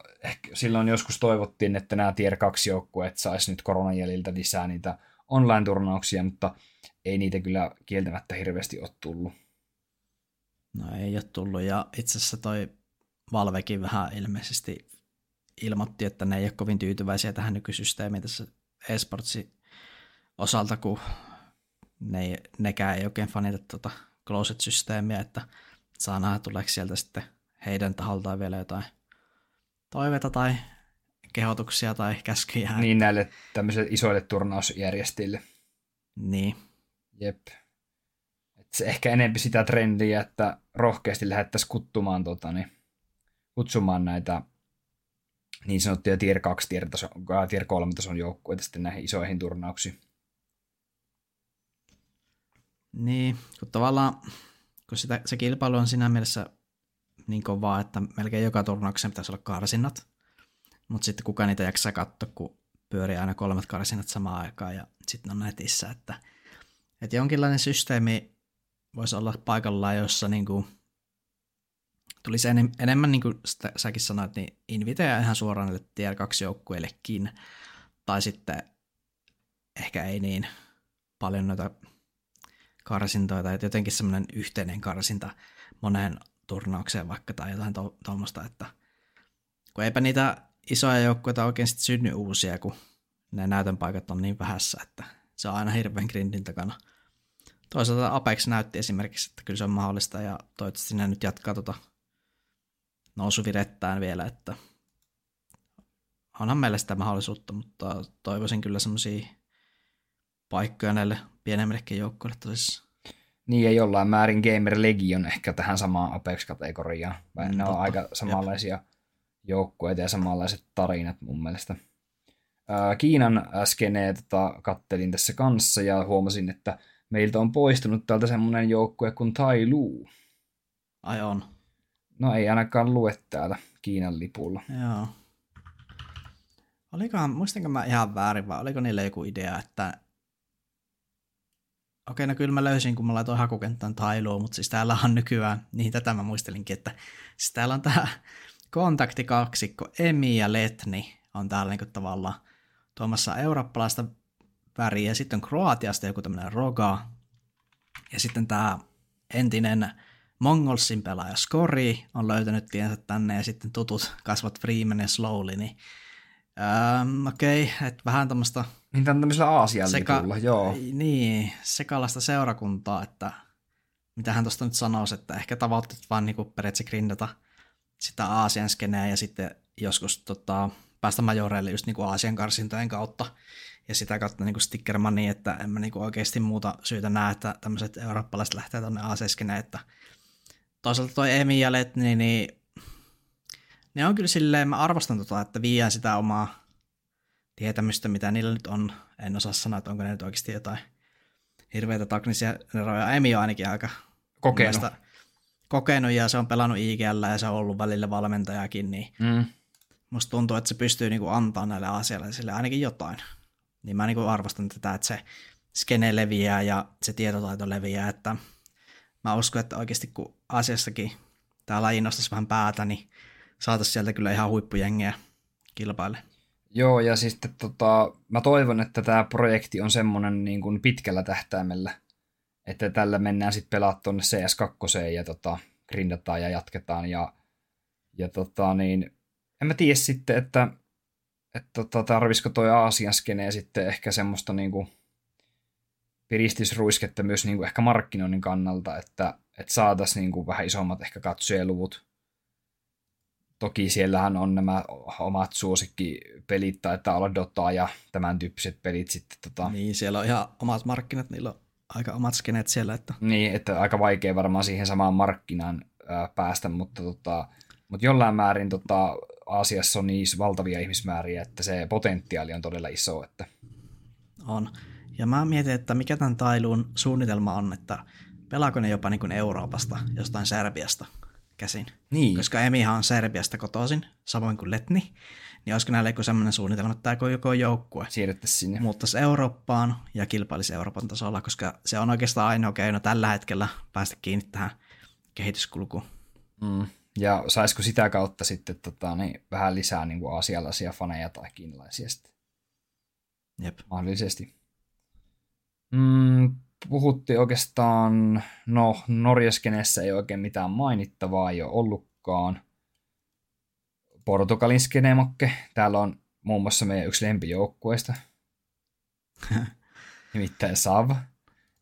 silloin joskus toivottiin, että nämä tier 2 joukkueet saisi nyt koronan jäljiltä lisää niitä online-turnauksia, mutta ei niitä kyllä kieltämättä hirveästi ole tullut. No ei ole tullut, ja itse asiassa toi Valvekin vähän ilmeisesti ilmoitti, että ne ei ole kovin tyytyväisiä tähän nykysysteemiin tässä esportsin osalta, kun ne nekään ei oikein fanita tuota closet-systeemiä, että saa nähdä tuleeko sieltä sitten heidän taholtaan vielä jotain toiveita tai kehotuksia tai käskyjä. Niin näille tämmöisille isoille turnausjärjestäjille. Niin. Jep. Et se ehkä enempi sitä trendiä, että rohkeasti lähdettäisiin kuttumaan, tota, niin, kutsumaan näitä niin sanottuja tier 2, tier, taso, tier 3 tason joukkueita sitten näihin isoihin turnauksiin. Niin, kun tavallaan kun sitä, se kilpailu on siinä mielessä niin kovaa, että melkein joka turnauksen pitäisi olla karsinnat, mutta sitten kuka niitä jaksaa katsoa, kun pyörii aina kolmet karsinnat samaan aikaan ja sitten on netissä, että, että jonkinlainen systeemi voisi olla paikallaan, jossa niin kuin tulisi enem, enemmän, niin kuin sitä, säkin sanoit, niin inviteja ihan suoraan näille tier 2 joukkueillekin, tai sitten ehkä ei niin paljon noita karsintoja, tai jotenkin semmoinen yhteinen karsinta moneen turnaukseen vaikka, tai jotain tuommoista, to, että kun eipä niitä isoja joukkueita oikein sitten synny uusia, kun ne näytön paikat on niin vähässä, että se on aina hirveän grindin takana. Toisaalta Apex näytti esimerkiksi, että kyllä se on mahdollista, ja toivottavasti ne nyt jatkaa tuota nousuvirettään vielä, että onhan meillä sitä mahdollisuutta, mutta toivoisin kyllä semmoisia paikkoja näille pienemmillekin joukkoille tosissaan. Niin, ja jollain määrin Gamer Legion ehkä tähän samaan Apex-kategoriaan. Ne on aika samanlaisia Jep. joukkueita ja samanlaiset tarinat mun mielestä. Kiinan skenee tota, kattelin tässä kanssa ja huomasin, että meiltä on poistunut täältä semmoinen joukkue kuin Tai Lu. Ai on. No ei ainakaan lue täällä Kiinan lipulla. Joo. Olikohan, muistanko mä ihan väärin vai oliko niillä joku idea, että Okei, no kyllä mä löysin, kun mä laitoin hakukenttään Tailoa, mutta siis täällä on nykyään, niin tätä mä muistelinkin, että siis täällä on tämä kontaktikaksikko, Emi ja Letni on täällä niinku tavallaan tuomassa eurooppalaista väriä, sitten on Kroatiasta joku tämmöinen Roga, ja sitten tämä entinen Mongolsin pelaaja Skori on löytänyt tiensä tänne, ja sitten tutut kasvat Freeman ja Slowly, niin Ähm, Okei, okay, että vähän tämmöistä... Niin tämän tämmöisellä Aasian seka- joo. Niin, sekalasta seurakuntaa, että mitä hän tuosta nyt sanoisi, että ehkä tavoitteet vaan niinku periaatteessa grindata sitä Aasian skeneä ja sitten joskus tota, päästä majoreille just niinku Aasian karsintojen kautta ja sitä kautta niinku sticker money, että en mä niinku oikeasti muuta syytä näe, että tämmöiset eurooppalaiset lähtee tuonne Aasian että toisaalta toi Emi ja Letni, niin ne on kyllä silleen, mä arvostan tota, että viiään sitä omaa tietämystä, mitä niillä nyt on. En osaa sanoa, että onko ne nyt oikeasti jotain hirveitä taknisia eroja. Emi on ainakin aika kokenut. kokenut ja se on pelannut IGL ja se on ollut välillä valmentajakin, niin mm. musta tuntuu, että se pystyy niinku antaa näille asialle ainakin jotain. Niin mä niinku arvostan tätä, että se skene leviää ja se tietotaito leviää, että mä uskon, että oikeasti kun asiassakin tämä laji nostaisi vähän päätä, niin saataisiin sieltä kyllä ihan huippujengiä kilpaille. Joo, ja siis tota, mä toivon, että tämä projekti on semmoinen niin kuin pitkällä tähtäimellä, että tällä mennään sitten pelaa tuonne CS2 ja tota, grindataan ja jatketaan. Ja, ja tota, niin, en mä tiedä sitten, että, että tota, tarvisiko toi Aasian skenee sitten ehkä semmoista niin kuin piristysruisketta myös niin kuin ehkä markkinoinnin kannalta, että, että saataisiin niin vähän isommat ehkä katsojaluvut Toki siellähän on nämä omat suosikkipelit, taitaa olla Dota ja tämän tyyppiset pelit sitten. Tota... Niin, siellä on ihan omat markkinat, niillä on aika omat skeneet siellä. Että... Niin, että aika vaikea varmaan siihen samaan markkinaan ää, päästä, mutta, tota, mutta jollain määrin tota, Aasiassa on niin valtavia ihmismääriä, että se potentiaali on todella iso. Että... On. Ja mä mietin, että mikä tämän Tailuun suunnitelma on, että pelaako ne jopa niin kuin Euroopasta, jostain Serbiasta – käsin. Niin. Koska Emihan on Serbiasta kotoisin, samoin kuin Letni. Niin olisiko näillä joku sellainen suunnitelma, että tämä joko joukkue siirrettäisiin sinne. Muuttaisi Eurooppaan ja kilpailisi Euroopan tasolla, koska se on oikeastaan ainoa keino tällä hetkellä päästä kiinni tähän kehityskulkuun. Mm. Ja saisiko sitä kautta sitten tota, niin, vähän lisää niin kuin aasialaisia faneja tai kiinalaisia sitten? Jep. Mahdollisesti. Mm, puhuttiin oikeastaan, no Norjaskenessä ei oikein mitään mainittavaa jo ollutkaan. Portugalin skenemokke, täällä on muun muassa meidän yksi lempijoukkueista, nimittäin Sav.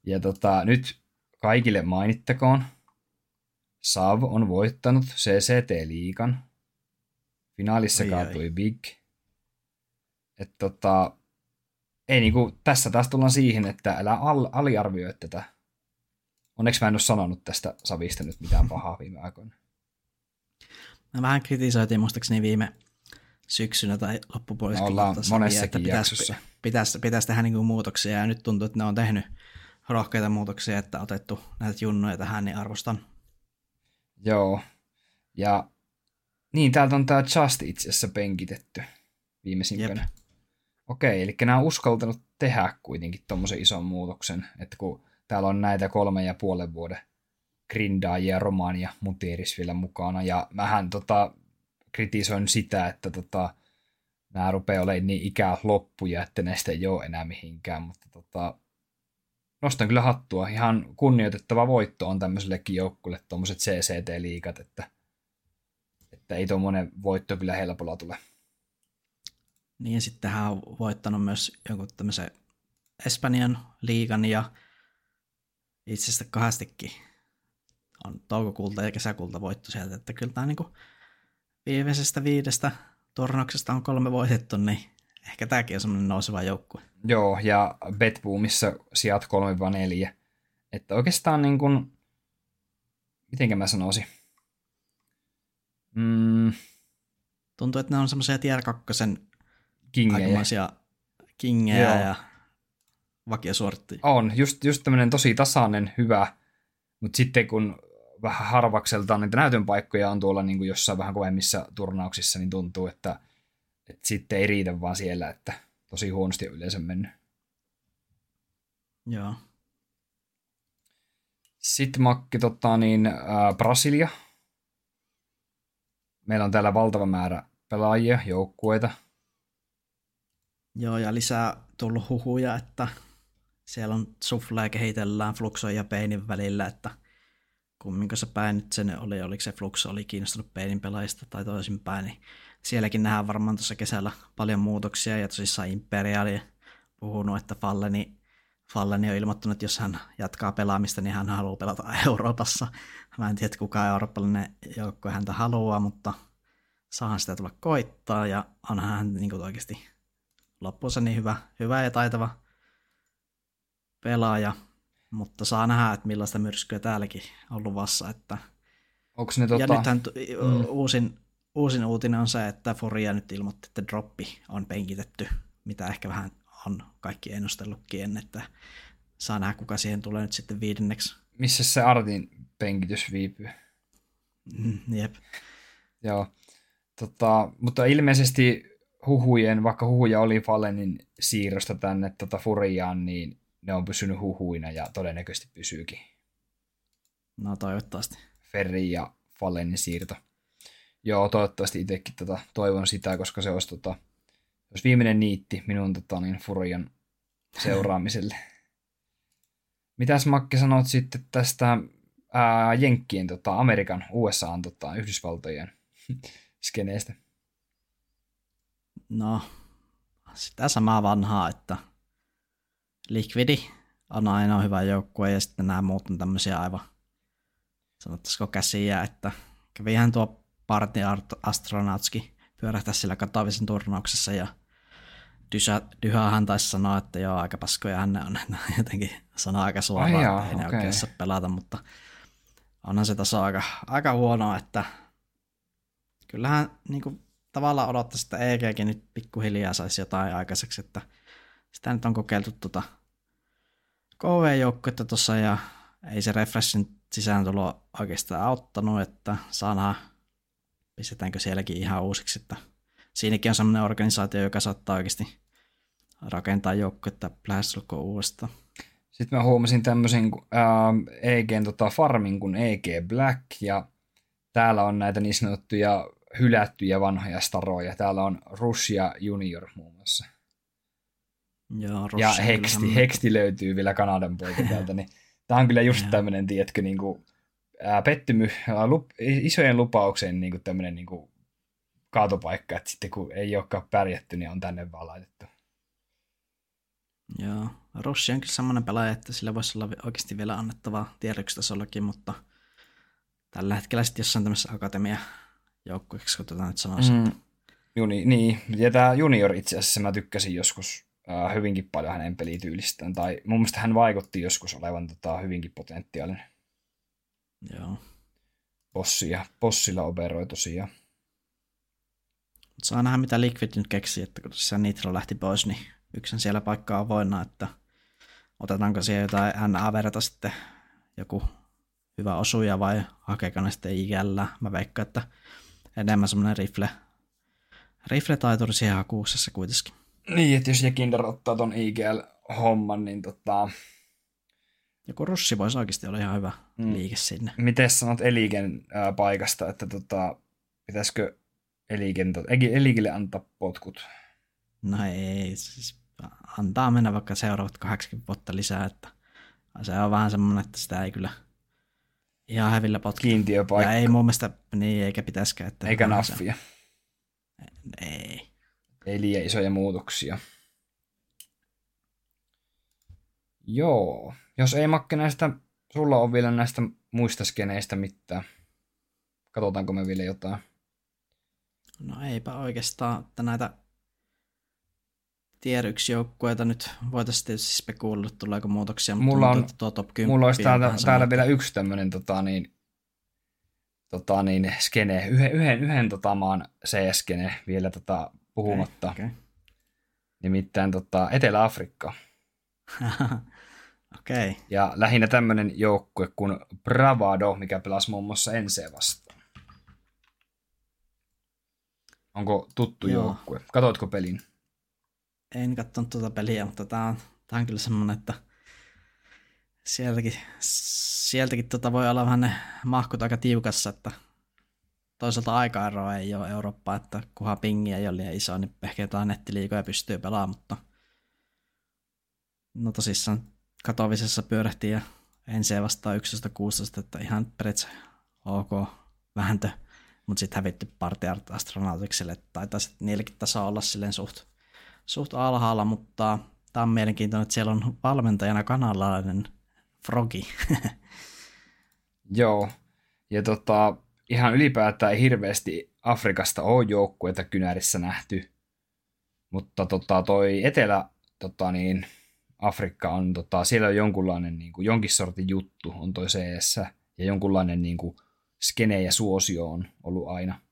Ja tota, nyt kaikille mainittakoon, Sav on voittanut CCT-liikan. Finaalissa oi, kaatui oi. Big. Et tota, ei niinku, tässä taas tullaan siihen, että älä al- aliarvioi tätä. Onneksi mä en ole sanonut tästä Savista nyt mitään pahaa viime aikoina. Mä vähän kritisoitiin muistaakseni viime syksynä tai loppupuoliskolla. ollaan monessakin että pitäisi, jaksossa. Pitäisi, pitäisi tehdä niinku muutoksia ja nyt tuntuu, että ne on tehnyt rohkeita muutoksia, että otettu näitä junnoja tähän, niin arvostan. Joo. Ja niin, täältä on tämä Just itse asiassa penkitetty viimeisimpänä. Jep. Okei, eli nämä on uskaltanut tehdä kuitenkin tuommoisen ison muutoksen, että kun täällä on näitä kolme ja puolen vuoden grindaajia romaania Mutieris vielä mukana. Ja mähän tota, kritisoin sitä, että tota, nämä rupeaa olemaan niin ikää loppuja, että näistä ei ole enää mihinkään, mutta tota, nostan kyllä hattua. Ihan kunnioitettava voitto on tämmöisellekin joukkueelle tuommoiset CCT-liikat, että, että ei tuommoinen voitto kyllä helpolla tule. Niin ja sitten hän on voittanut myös jonkun tämmöisen Espanjan liigan ja itse asiassa kahdestikin on toukokuulta ja kesäkuulta voitto sieltä, että kyllä tämä niin viimeisestä viidestä turnauksesta on kolme voitettu, niin ehkä tämäkin on semmoinen nouseva joukkue. Joo, ja Betboomissa sijat 3-4. Että oikeastaan niin kuin, mitenkä mä sanoisin? Mm. Tuntuu, että ne on semmoisia tier 2 kingejä. kingejä ja vakiosuorittajia. On, just, just tämmöinen tosi tasainen, hyvä, mutta sitten kun vähän harvakseltaan niitä näytönpaikkoja on tuolla niin kuin jossain vähän kovemmissa turnauksissa, niin tuntuu, että, että sitten ei riitä vaan siellä, että tosi huonosti on yleensä mennyt. Joo. Sitten Makki, tota, niin, ää, Brasilia. Meillä on täällä valtava määrä pelaajia, joukkueita. Joo, ja lisää tullut huhuja, että siellä on suflaa kehitellään Fluxon ja Peinin välillä, että kumminko se päin nyt sen oli, oliko se Flux oli kiinnostunut Peinin pelaajista tai toisinpäin, niin sielläkin nähdään varmaan tuossa kesällä paljon muutoksia, ja tosissaan Imperiali puhunut, että Falleni, Falleni on ilmoittanut, että jos hän jatkaa pelaamista, niin hän haluaa pelata Euroopassa. Mä en tiedä, kuka eurooppalainen joukko häntä haluaa, mutta saahan sitä tulla koittaa, ja onhan hän niin oikeasti loppuunsa niin hyvä, hyvä ja taitava pelaaja, mutta saa nähdä, että millaista myrskyä täälläkin on luvassa. Että... Onko ne tota... Ja nythän mm. uusin, uusin uutinen on se, että Foria nyt ilmoitti, että droppi on penkitetty, mitä ehkä vähän on kaikki ennustellutkin, että saa nähdä, kuka siihen tulee nyt sitten viidenneksi. Missä se Artin penkitys viipyy? Mm, jep. Joo. Tota, mutta ilmeisesti huhujen, vaikka huhuja oli Fallenin siirrosta tänne tota Furiaan, niin ne on pysynyt huhuina ja todennäköisesti pysyykin. No toivottavasti. Ferri ja Fallenin siirto. Joo, toivottavasti itsekin tota, toivon sitä, koska se olisi, tota, olisi viimeinen niitti minun tota, niin Furian seuraamiselle. Mitäs Makke sanot sitten tästä ää, Jenkkien, tota, Amerikan, USAn, tota, Yhdysvaltojen skeneestä? No, sitä samaa vanhaa, että Liquidi on aina hyvä joukkue ja sitten nämä muut on tämmöisiä aivan sanottaisiko käsiä, että kävihän tuo Party Astronautski pyörähtää sillä Katavisen turnauksessa ja Dysä, Dyhähän taisi sanoa, että joo, aika paskoja hän on. Jotenkin sanoo aika suoraan, Ai jaa, että ei okay. ne oikein pelata, mutta onhan se taso aika, aika huono, että kyllähän niin kuin, tavallaan odottaisi, että EGkin nyt pikkuhiljaa saisi jotain aikaiseksi, että sitä nyt on kokeiltu tuota KV-joukkuetta tuossa ja ei se refreshin sisääntulo oikeastaan auttanut, että saa pistetäänkö sielläkin ihan uusiksi, että siinäkin on sellainen organisaatio, joka saattaa oikeasti rakentaa joukkuetta lähestulkoon uudestaan. Sitten mä huomasin tämmöisen äh, EGn tota, farmin kuin EG Black, ja täällä on näitä niin sanottuja hylättyjä vanhoja staroja. Täällä on Russia Junior muun muassa. Joo, ja Heksti, Heksti löytyy vielä Kanadan poika täältä, niin tämä on kyllä just tämmöinen, tiedätkö, niin kuin, ää, pettymy, ää, lup, isojen lupaukseen niin kuin tämmöinen niin kuin kaatopaikka, että sitten kun ei olekaan pärjätty, niin on tänne vaan laitettu. Joo, Rossi on kyllä semmoinen pelaaja, että sillä voisi olla oikeasti vielä annettavaa tiedotustasollakin, mutta tällä hetkellä sitten jossain tämmöisessä akatemia joukkueeksi, kun tätä nyt sanoisin. Mm. Juni, niin, ja tämä junior itse asiassa mä tykkäsin joskus äh, hyvinkin paljon hänen pelityylistään, tai mun mielestä hän vaikutti joskus olevan tota, hyvinkin potentiaalinen. Joo. Bossia, bossilla operoi tosiaan. Saa nähdä, mitä Liquid nyt keksii, että kun se Nitro lähti pois, niin yksin siellä paikkaa avoinna, että otetaanko siellä jotain NA-verta sitten joku hyvä osuja vai hakeeko ne sitten ikällä. Mä veikkaan, että enemmän semmoinen rifle, rifle-taituri siihen hakuussessa kuitenkin. Niin, että jos Jekinder ottaa ton IGL-homman, niin tota... Joku russi voisi oikeasti olla ihan hyvä mm. liike sinne. Miten sanot Eligen ää, paikasta, että tota, pitäisikö Eligen, Eligille antaa potkut? No ei, siis antaa mennä vaikka seuraavat 80 vuotta lisää, että se on vähän semmoinen, että sitä ei kyllä ihan hävillä potkita. Kiintiöpaikka. Ja ei mun mielestä, niin eikä pitäisikään. Että eikä naffia. Ei. Ei liian isoja muutoksia. Joo. Jos ei makke näistä, sulla on vielä näistä muista skeneistä mitään. Katsotaanko me vielä jotain. No eipä oikeastaan, että näitä tier 1 joukkueita nyt voitaisiin tietysti spekuulla, tuleeko muutoksia. Mulla on, tuo top 10 mulla olisi täällä, täällä vielä yksi tämmöinen tota, niin, tota, niin, skene, yhden, yhden, yhden tota, maan CS-skene vielä tota, puhumatta. Okay, okay. Nimittäin tota, Etelä-Afrikka. Okei. Okay. Ja lähinnä tämmöinen joukkue kuin Bravado, mikä pelasi muun muassa NC vastaan. Onko tuttu Joo. joukkue? Katoitko pelin? En katsonut tuota peliä, mutta tämä on, on kyllä semmoinen, että sieltäkin, sieltäkin tota voi olla vähän ne mahkut aika tiukassa, että toisaalta aikaeroa ei ole Eurooppaa, että kunhan pingi ei ole liian iso, niin ehkä jotain nettiliikoja pystyy pelaamaan, mutta no tosissaan katovisessa pyörähtiin ja ensin vastaan 11-16, että ihan periaatteessa ok vääntö, mutta sitten hävitty Partiart Astronautikselle, tai taisi niilläkin taso olla silleen suht, suht alhaalla, mutta tämä on mielenkiintoinen, että siellä on valmentajana kanalainen Frogi. Joo, ja tota, ihan ylipäätään hirveästi Afrikasta ole joukkueita kynärissä nähty, mutta tota, toi Etelä tota niin, Afrikka on, tota, siellä on jonkunlainen niin kuin, jonkin sortin juttu on toi CS, ja jonkunlainen niin kuin, skene ja suosio on ollut aina.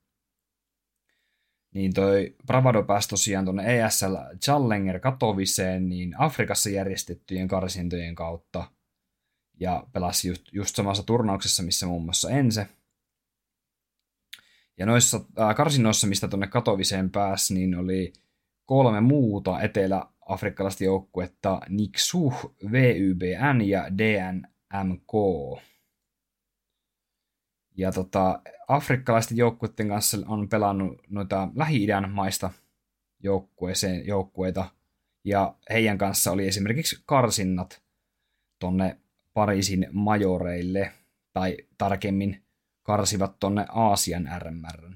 Niin toi Bravado pääsi tosiaan tuonne ESL Challenger Katowiceen niin Afrikassa järjestettyjen karsintojen kautta ja pelasi just, just samassa turnauksessa, missä muun muassa Ense. Ja noissa äh, karsinnoissa, mistä tuonne Katowiceen pääsi, niin oli kolme muuta etelä-afrikkalaista joukkuetta, Niksuh, VYBN ja DNMK. Ja tota, afrikkalaisten joukkueiden kanssa on pelannut noita Lähi-idän maista joukkueeseen, joukkueita, ja heidän kanssa oli esimerkiksi karsinnat tonne Pariisin majoreille, tai tarkemmin karsivat tonne Aasian RMR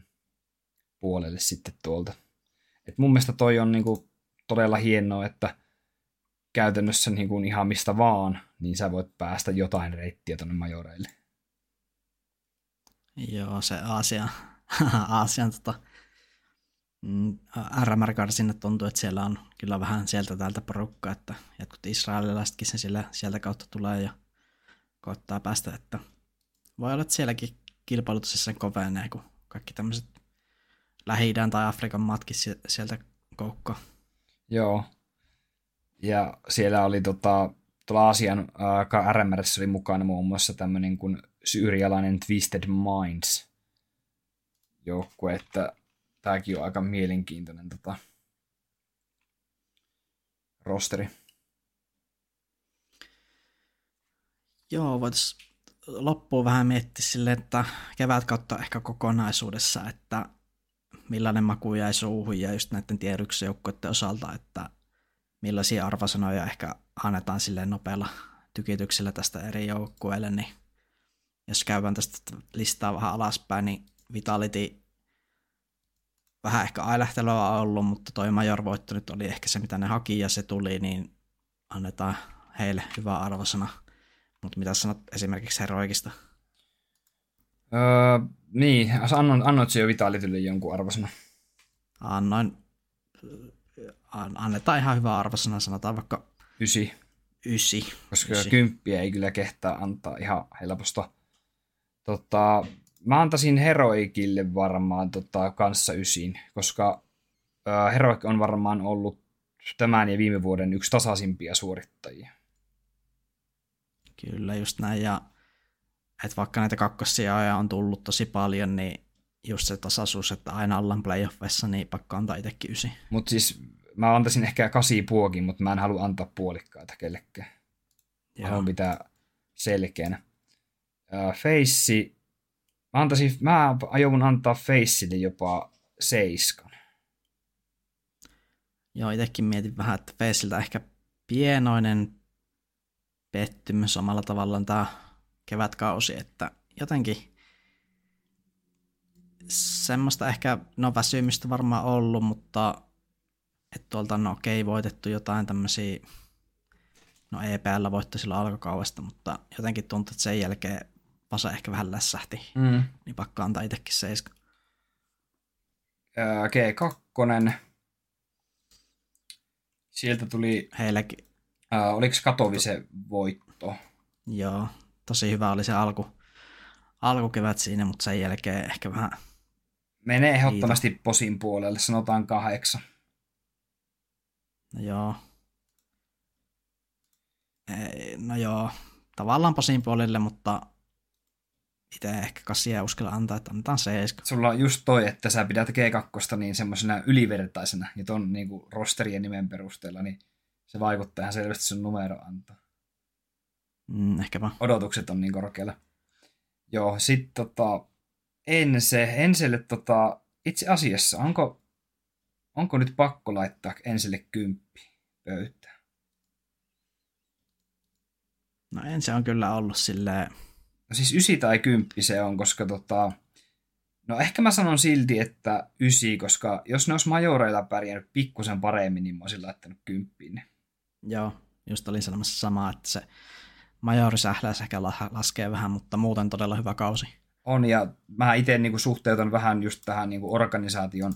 puolelle sitten tuolta. Et mun mielestä toi on niinku todella hienoa, että käytännössä niinku ihan mistä vaan, niin sä voit päästä jotain reittiä tonne majoreille. Joo, se Aasian, Aasian tota, mm, RMR-karsinnat tuntuu, että siellä on kyllä vähän sieltä täältä porukkaa, että jotkut israelilaisetkin sen sillä, sieltä kautta tulee ja koittaa päästä, että voi olla, että sielläkin kilpailutus sen kovenee, kun kaikki tämmöiset lähi tai Afrikan matkin sieltä koukkaa. Joo. Ja siellä oli tota, tuolla Aasian äh, RMRssä oli mukana muun muassa tämmöinen kuin syyrialainen Twisted Minds joukkue, että tämäkin on aika mielenkiintoinen tota, rosteri. Joo, voitaisiin loppuun vähän miettiä silleen, että kevät kautta ehkä kokonaisuudessa, että millainen maku jäi suuhun ja just näiden tiedyksen joukkoiden osalta, että millaisia arvosanoja ehkä annetaan silleen nopealla tykityksellä tästä eri joukkueille, niin jos käydään tästä listaa vähän alaspäin, niin Vitality vähän ehkä ailähtelyä on ollut, mutta toi Major voitto nyt oli ehkä se, mitä ne haki ja se tuli, niin annetaan heille hyvä arvosana. Mutta mitä sanot esimerkiksi Heroikista? Öö, niin, annoin, annoitko jo Vitalitylle jonkun arvosana? Annoin. Annetaan ihan hyvä arvosana, sanotaan vaikka... Ysi. Ysi. Koska ysi. kymppiä ei kyllä kehtaa antaa ihan helposta. Tota, mä antaisin Heroikille varmaan tota, kanssa ysin, koska äh, Heroik on varmaan ollut tämän ja viime vuoden yksi tasaisimpia suorittajia. Kyllä, just näin. Ja että vaikka näitä kakkosia on tullut tosi paljon, niin just se tasaisuus, että aina ollaan playoffissa, niin pakko antaa itsekin ysi. Mutta siis mä antaisin ehkä kasi puokin, mutta mä en halua antaa puolikkaita kellekään. Joo. Haluan pitää selkeänä. Face, mä, antaisin, mä aion antaa Faceille jopa seiskan. Joo, itsekin mietin vähän, että Faceiltä ehkä pienoinen pettymys omalla tavallaan tämä kevätkausi, että jotenkin semmoista ehkä, no väsymistä varmaan ollut, mutta että tuolta no okei, voitettu jotain tämmöisiä, no EPL voitti silloin alkukaudesta, mutta jotenkin tuntuu, että sen jälkeen Pasa ehkä vähän lässähti, mm. niin pakko antaa itsekin seiska. G2. Sieltä tuli... Heilläkin. Äh, oliko Katovise voitto? Joo, tosi hyvä oli se alku, alkukevät siinä, mutta sen jälkeen ehkä vähän... Menee ehdottomasti Liito. posin puolelle, sanotaan kahdeksan. No joo. Ei, no joo, tavallaan posin puolelle, mutta itse ehkä kasia uskalla antaa, että annetaan seiska. Sulla on just toi, että sä pidät G2 niin semmoisena ylivertaisena, ja ton niin kuin rosterien nimen perusteella, niin se vaikuttaa ihan selvästi sun numero antaa. Mm, ehkäpä. Odotukset on niin korkealla. Joo, sit tota, Ense, Enselle tota, itse asiassa, onko, onko nyt pakko laittaa Enselle kymppi pöytään? No Ense on kyllä ollut silleen No siis ysi tai kymppi se on, koska tota, no ehkä mä sanon silti, että ysi, koska jos ne olisi majoreilla pärjännyt pikkusen paremmin, niin mä olisin laittanut kymppiin. Joo, just olin sanomassa samaa, että se majorisähläys ehkä laskee vähän, mutta muuten todella hyvä kausi. On, ja mä itse niin suhteutan vähän just tähän niin organisaation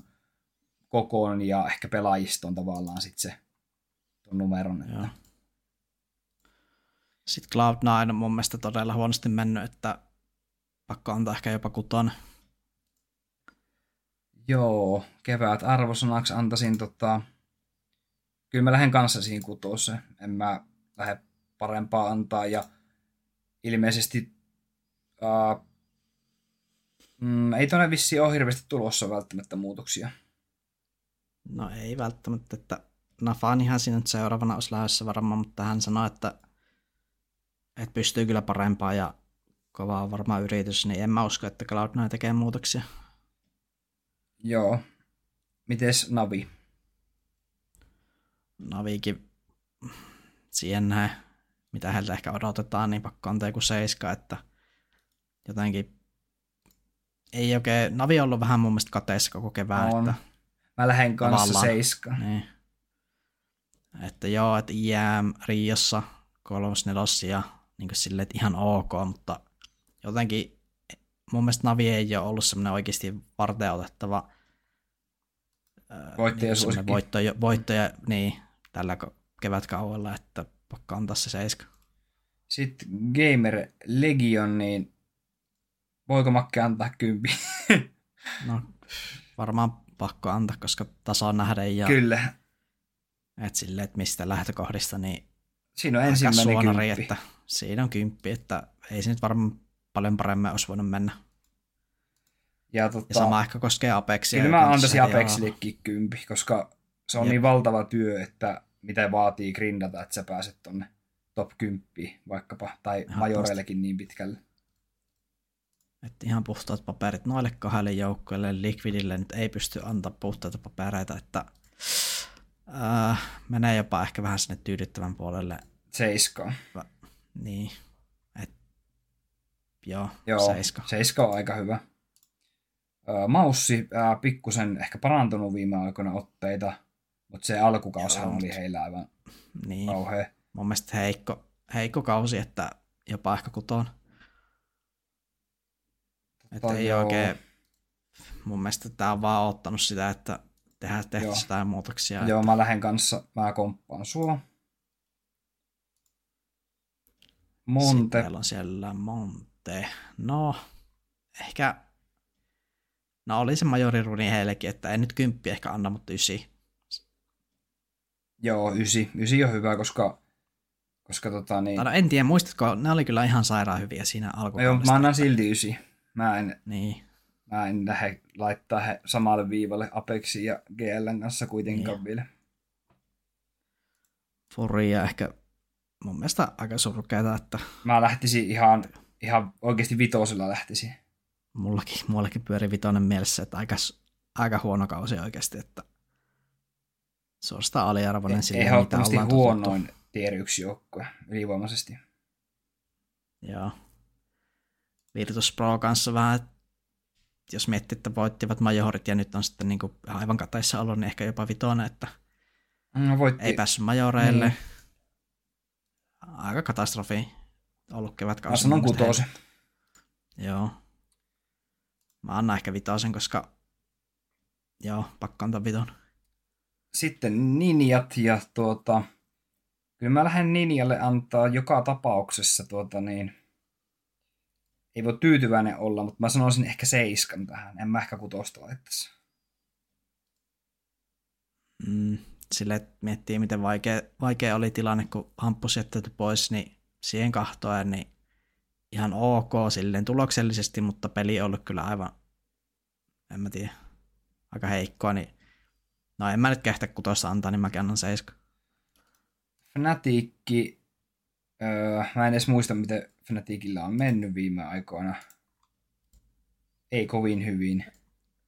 kokoon ja ehkä pelaajistoon tavallaan sitten se tuon numeron. Että... Joo. Sitten Cloud9 on mun mielestä todella huonosti mennyt, että pakko antaa ehkä jopa kuton. Joo, kevät arvosanaksi antaisin tota... Kyllä mä lähden kanssa siihen kutoseen. En mä lähde parempaa antaa ja ilmeisesti uh, mm, ei tuonne vissiin ole hirveästi tulossa välttämättä muutoksia. No ei välttämättä, että Nafanihan siinä nyt seuraavana olisi lähdössä varmaan, mutta hän sanoi, että että pystyy kyllä parempaa ja kova on varmaan yritys, niin en mä usko, että Cloud9 tekee muutoksia. Joo. Mites Navi? Navikin siihen näin, mitä heiltä ehkä odotetaan, niin pakko antaa joku seiska, että jotenkin ei oikein, Navi on ollut vähän mun mielestä kateessa koko kevään. On. Että Mä lähden kanssa seiska. Niin. Että joo, että IM Riossa kolmos nelosia niin kuin silleen, että ihan ok, mutta jotenkin mun mielestä Navi ei ole ollut semmoinen oikeasti varten otettava voittaja, niin voittoja, voittoja niin, tällä kevätkaudella, että pakko antaa se seiska. Sitten Gamer Legion, niin voiko Makke antaa kympi? no varmaan pakko antaa, koska taso on nähden ja Kyllä. Et sille, että mistä lähtökohdista, niin Siinä on ensimmäinen suonari, kymppi. että siinä on kymppi, että ei se nyt varmaan paljon paremmin olisi voinut mennä. Ja, tota, ja sama ehkä koskee Apexia. Kyllä mä antaisin Apexillekin kympi, koska se on Jep. niin valtava työ, että mitä vaatii grindata, että sä pääset tonne top 10 vaikkapa, tai majoreillekin niin pitkälle. Että ihan puhtaat paperit noille kahdelle joukkueelle, Liquidille nyt ei pysty antaa puhtaita papereita, että äh, menee jopa ehkä vähän sinne tyydyttävän puolelle. Seiska. Niin. Et, joo, joo, seiska. Seiska on aika hyvä. Maussi äh, pikkusen ehkä parantunut viime aikoina otteita, mutta se alkukaushan oli heillä aivan niin. kauhea. Mun mielestä heikko, heikko kausi, että jopa ehkä kutoon. Että ei joo. oikein, mun mielestä tämä on vaan ottanut sitä, että tehdä tehty jotain muutoksia. Joo, että... mä lähden kanssa, mä komppaan sua. Monte. Sitten meillä on siellä Monte. No, ehkä, no oli se majoriruni heillekin, että en nyt kymppi ehkä anna, mutta ysi. Joo, ysi. Ysi on hyvä, koska, koska tota niin... No en tiedä, muistatko, ne oli kyllä ihan sairaan hyviä siinä alkukaudesta. Joo, mä annan silti ysi. Mä en, niin. mä en lähde laittaa he samalle viivalle Apexin ja GLn kanssa kuitenkaan niin. vielä. Furia ehkä mun mielestä aika surkeita, että Mä lähtisin ihan, ihan oikeasti vitosella lähtisin. mullakin, mullakin pyöri vitonen mielessä, että aika, aika huono kausi oikeasti, että suorastaan aliarvoinen silleen, mitä Ehdottomasti ollaan huonoin tier 1 joukkue ylivoimaisesti. Joo. Virtus Pro kanssa vähän, että jos miettii, että voittivat majorit ja nyt on sitten niin aivan kateissa ollut, niin ehkä jopa vitonen, että No, voitti. ei päässyt majoreille. Niin. Aika katastrofi ollut kevätkausi. Mä sanon kutosen. Joo. Mä annan ehkä vitosen, koska joo, pakko antaa viton. Sitten Ninjat ja tuota, kyllä mä lähden Ninjalle antaa joka tapauksessa tuota niin, ei voi tyytyväinen olla, mutta mä sanoisin ehkä seiskan tähän. En mä ehkä kutosta laittaisi. Mm, sille miettii, miten vaikea, vaikea oli tilanne, kun hampus jätetty pois, niin siihen kahtoen, niin ihan ok silleen tuloksellisesti, mutta peli on ollut kyllä aivan, en mä tiedä, aika heikkoa, niin no en mä nyt kehtä kutosta antaa, niin mäkin annan seiska. Fnaticki, öö, mä en edes muista, miten Fnaticilla on mennyt viime aikoina. Ei kovin hyvin.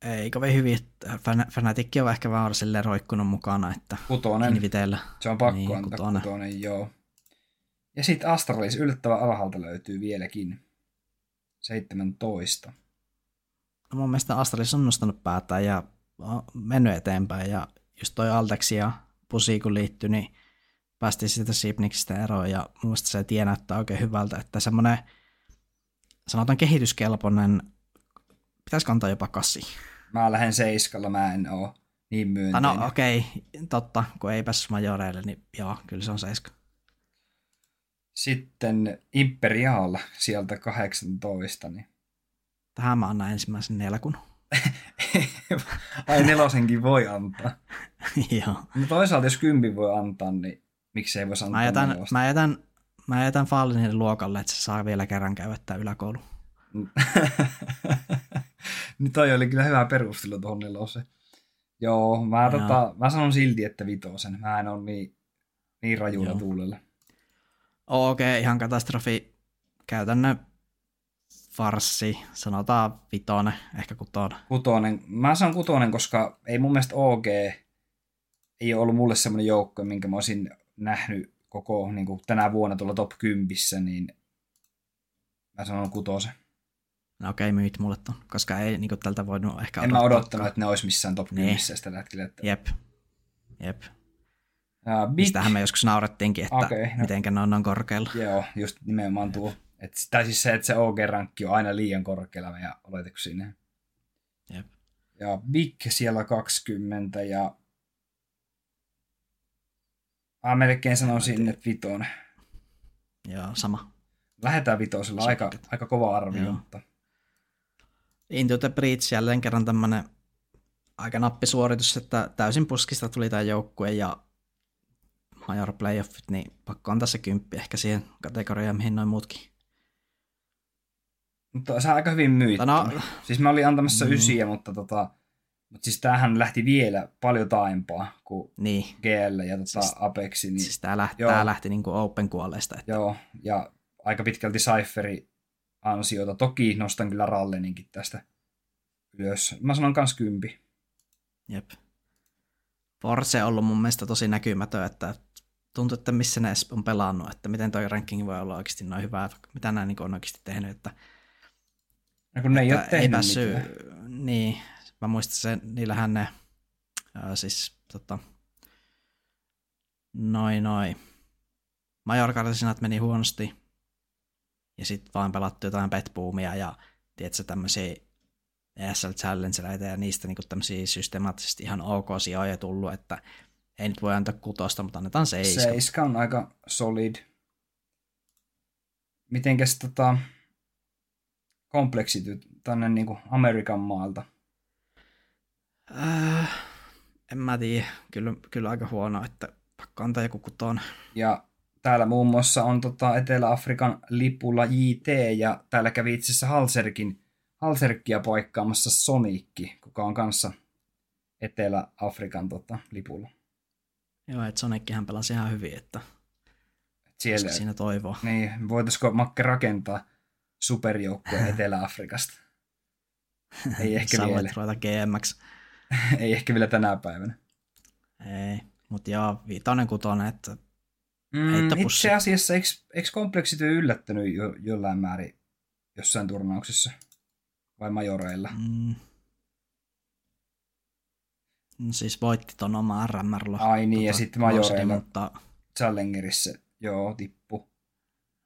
Ei kovin hyvin, että Fan- Fnatic on ehkä vaan silleen roikkunut mukana, että Kutonen. Inviteellä. Se on pakko Niin, antaa kutonen. kutonen. joo. Ja sitten Astralis yllättävän alhaalta löytyy vieläkin. 17. No mun mielestä Astralis on nostanut päätään ja on mennyt eteenpäin ja just toi Altex ja Pusi kun liittyi, niin päästiin siitä Sipniksistä eroon ja mun mielestä se tie näyttää oikein hyvältä, että semmoinen sanotaan kehityskelpoinen, pitäisikö antaa jopa kasi. Mä lähden seiskalla, mä en oo niin myönteinen. no okei, okay, totta, kun ei päässyt majoreille, niin joo, kyllä se on seiska. Sitten Imperial sieltä 18. Niin. Tähän mä annan ensimmäisen nelkun. Ai nelosenkin voi antaa. joo. No toisaalta jos kympi voi antaa, niin miksei voisi antaa Mä jätän, nelosta? mä jätän, mä jätän Fallinin luokalle, että se saa vielä kerran käyttää yläkoulu. niin toi oli kyllä hyvä perustelu tuohon neloseen. Joo, mä, Joo. tota, mä sanon silti, että vitosen. Mä en ole niin, niin rajuilla Joo. tuulella. Okei, okay, ihan katastrofi. Käytännön farssi, sanotaan vitonen, ehkä kutonen. Kutonen. Mä sanon kutonen, koska ei mun mielestä OG ei ole ollut mulle semmoinen joukko, minkä mä olisin nähnyt koko niin kuin tänä vuonna tuolla top 10, niin mä sanon kutosen. No okei, okay, myyt mulle ton, koska ei niin tältä voinut ehkä En mä odottaa. odottanut, että ne olisi missään top Niin. 10 sitä hetkellä. Että... Jep, jep. Ja Big, Mistähän me joskus naurettiinkin, että okay, no. mitenkä ne on noin korkealla. Joo, just nimenomaan tuo. Et, tai siis se, että se OG-rankki on aina liian korkealla meidän oletuksiin. Jep. Ja Big siellä 20 ja Mä melkein sanoisin, että vitonen. Joo, sama. Lähetään vitosella, aika, aika kova arvio, Joo. mutta Into the Breach jälleen kerran tämmönen aika nappisuoritus, että täysin puskista tuli tämä joukkue ja Major Playoffit, niin pakko antaa se kymppi ehkä siihen kategoriaan, mihin noin muutkin. Mutta se on aika hyvin myytty. No, Siis mä olin antamassa Mm. ysiä, mutta tota, mutta siis tämähän lähti vielä paljon taaempaa kuin niin, GL ja tota Siis- Apexi. Niin, siis tää lähti, tää lähti niinku open kuolleesta. Että, Joo, ja aika pitkälti Cypheri ansiota. Toki nostan kyllä Ralleninkin tästä ylös. Mä sanon kans kympi. Jep. Force on ollut mun mielestä tosi näkymätön, että tuntuu, että missä ne on pelannut, että miten toi ranking voi olla oikeasti noin hyvä, mitä nämä niin on oikeasti tehnyt, että No kun ne ei ole tehnyt päässyt, mitään. niin, mä muistan sen, niillähän ne, ää, siis tota, noin noin, Majorkarsinat meni huonosti, ja sitten vaan pelattu jotain petboomia ja tiedätkö, tämmöisiä ESL Challengereita ja niistä niinku tämmöisiä systemaattisesti ihan ok sijoja tullut, että ei nyt voi antaa kutosta, mutta annetaan seiska. Seiska on aika solid. Mitenkäs tota kompleksityt tänne niinku Amerikan maalta? Äh, en mä tiedä, kyllä, kyllä aika huono, että pakko antaa joku kuton. Ja täällä muun muassa on tota Etelä-Afrikan lipulla JT ja täällä kävi itse asiassa Halserkin, Halserkia paikkaamassa Sonicki, kuka on kanssa Etelä-Afrikan tota, lipulla. Joo, että Sonickihän pelasi ihan hyvin, että siellä, siinä toivoa. Niin, voitaisiko Makke rakentaa superjoukkueen Etelä-Afrikasta? Ei ehkä Sä vielä. ruveta GMX. Ei ehkä vielä tänä päivänä. Ei, mutta joo, viitonen kutonen, että Mm, itse asiassa, eikö, eikö kompleksityö yllättänyt jo, jollain määrin jossain turnauksessa? Vai majoreilla? mm, no siis voitti ton oma RMR. Ai niin, ja sitten majoreilla. Mutta, Challengerissa, joo, tippu.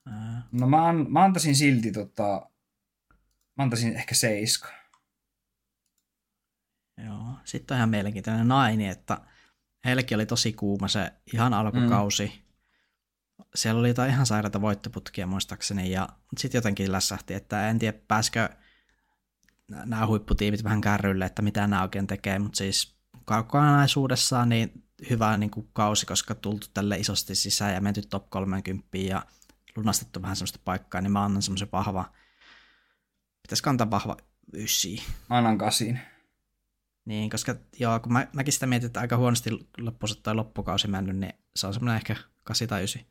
ää, No mä, an, mä antaisin silti tota, mä antaisin ehkä seiska. joo. Sitten on ihan mielenkiintoinen naini, että heillekin oli tosi kuuma se ihan alkukausi. Mm. Siellä oli jotain ihan sairaita voittoputkia muistaakseni, ja sitten jotenkin lässähti, että en tiedä pääskö nämä huipputiimit vähän kärrylle, että mitä nämä oikein tekee, mutta siis kokonaisuudessaan niin hyvä niin kuin kausi, koska tultu tälle isosti sisään ja menty top 30 ja lunastettu vähän semmoista paikkaa, niin mä annan semmoisen vahva, pitäisi kantaa vahva ysi. Mä annan kasin. Niin, koska joo, kun mä, mäkin sitä mietin, että aika huonosti loppuunsa tai loppukausi mennyt, niin se on semmoinen ehkä 8 tai 9.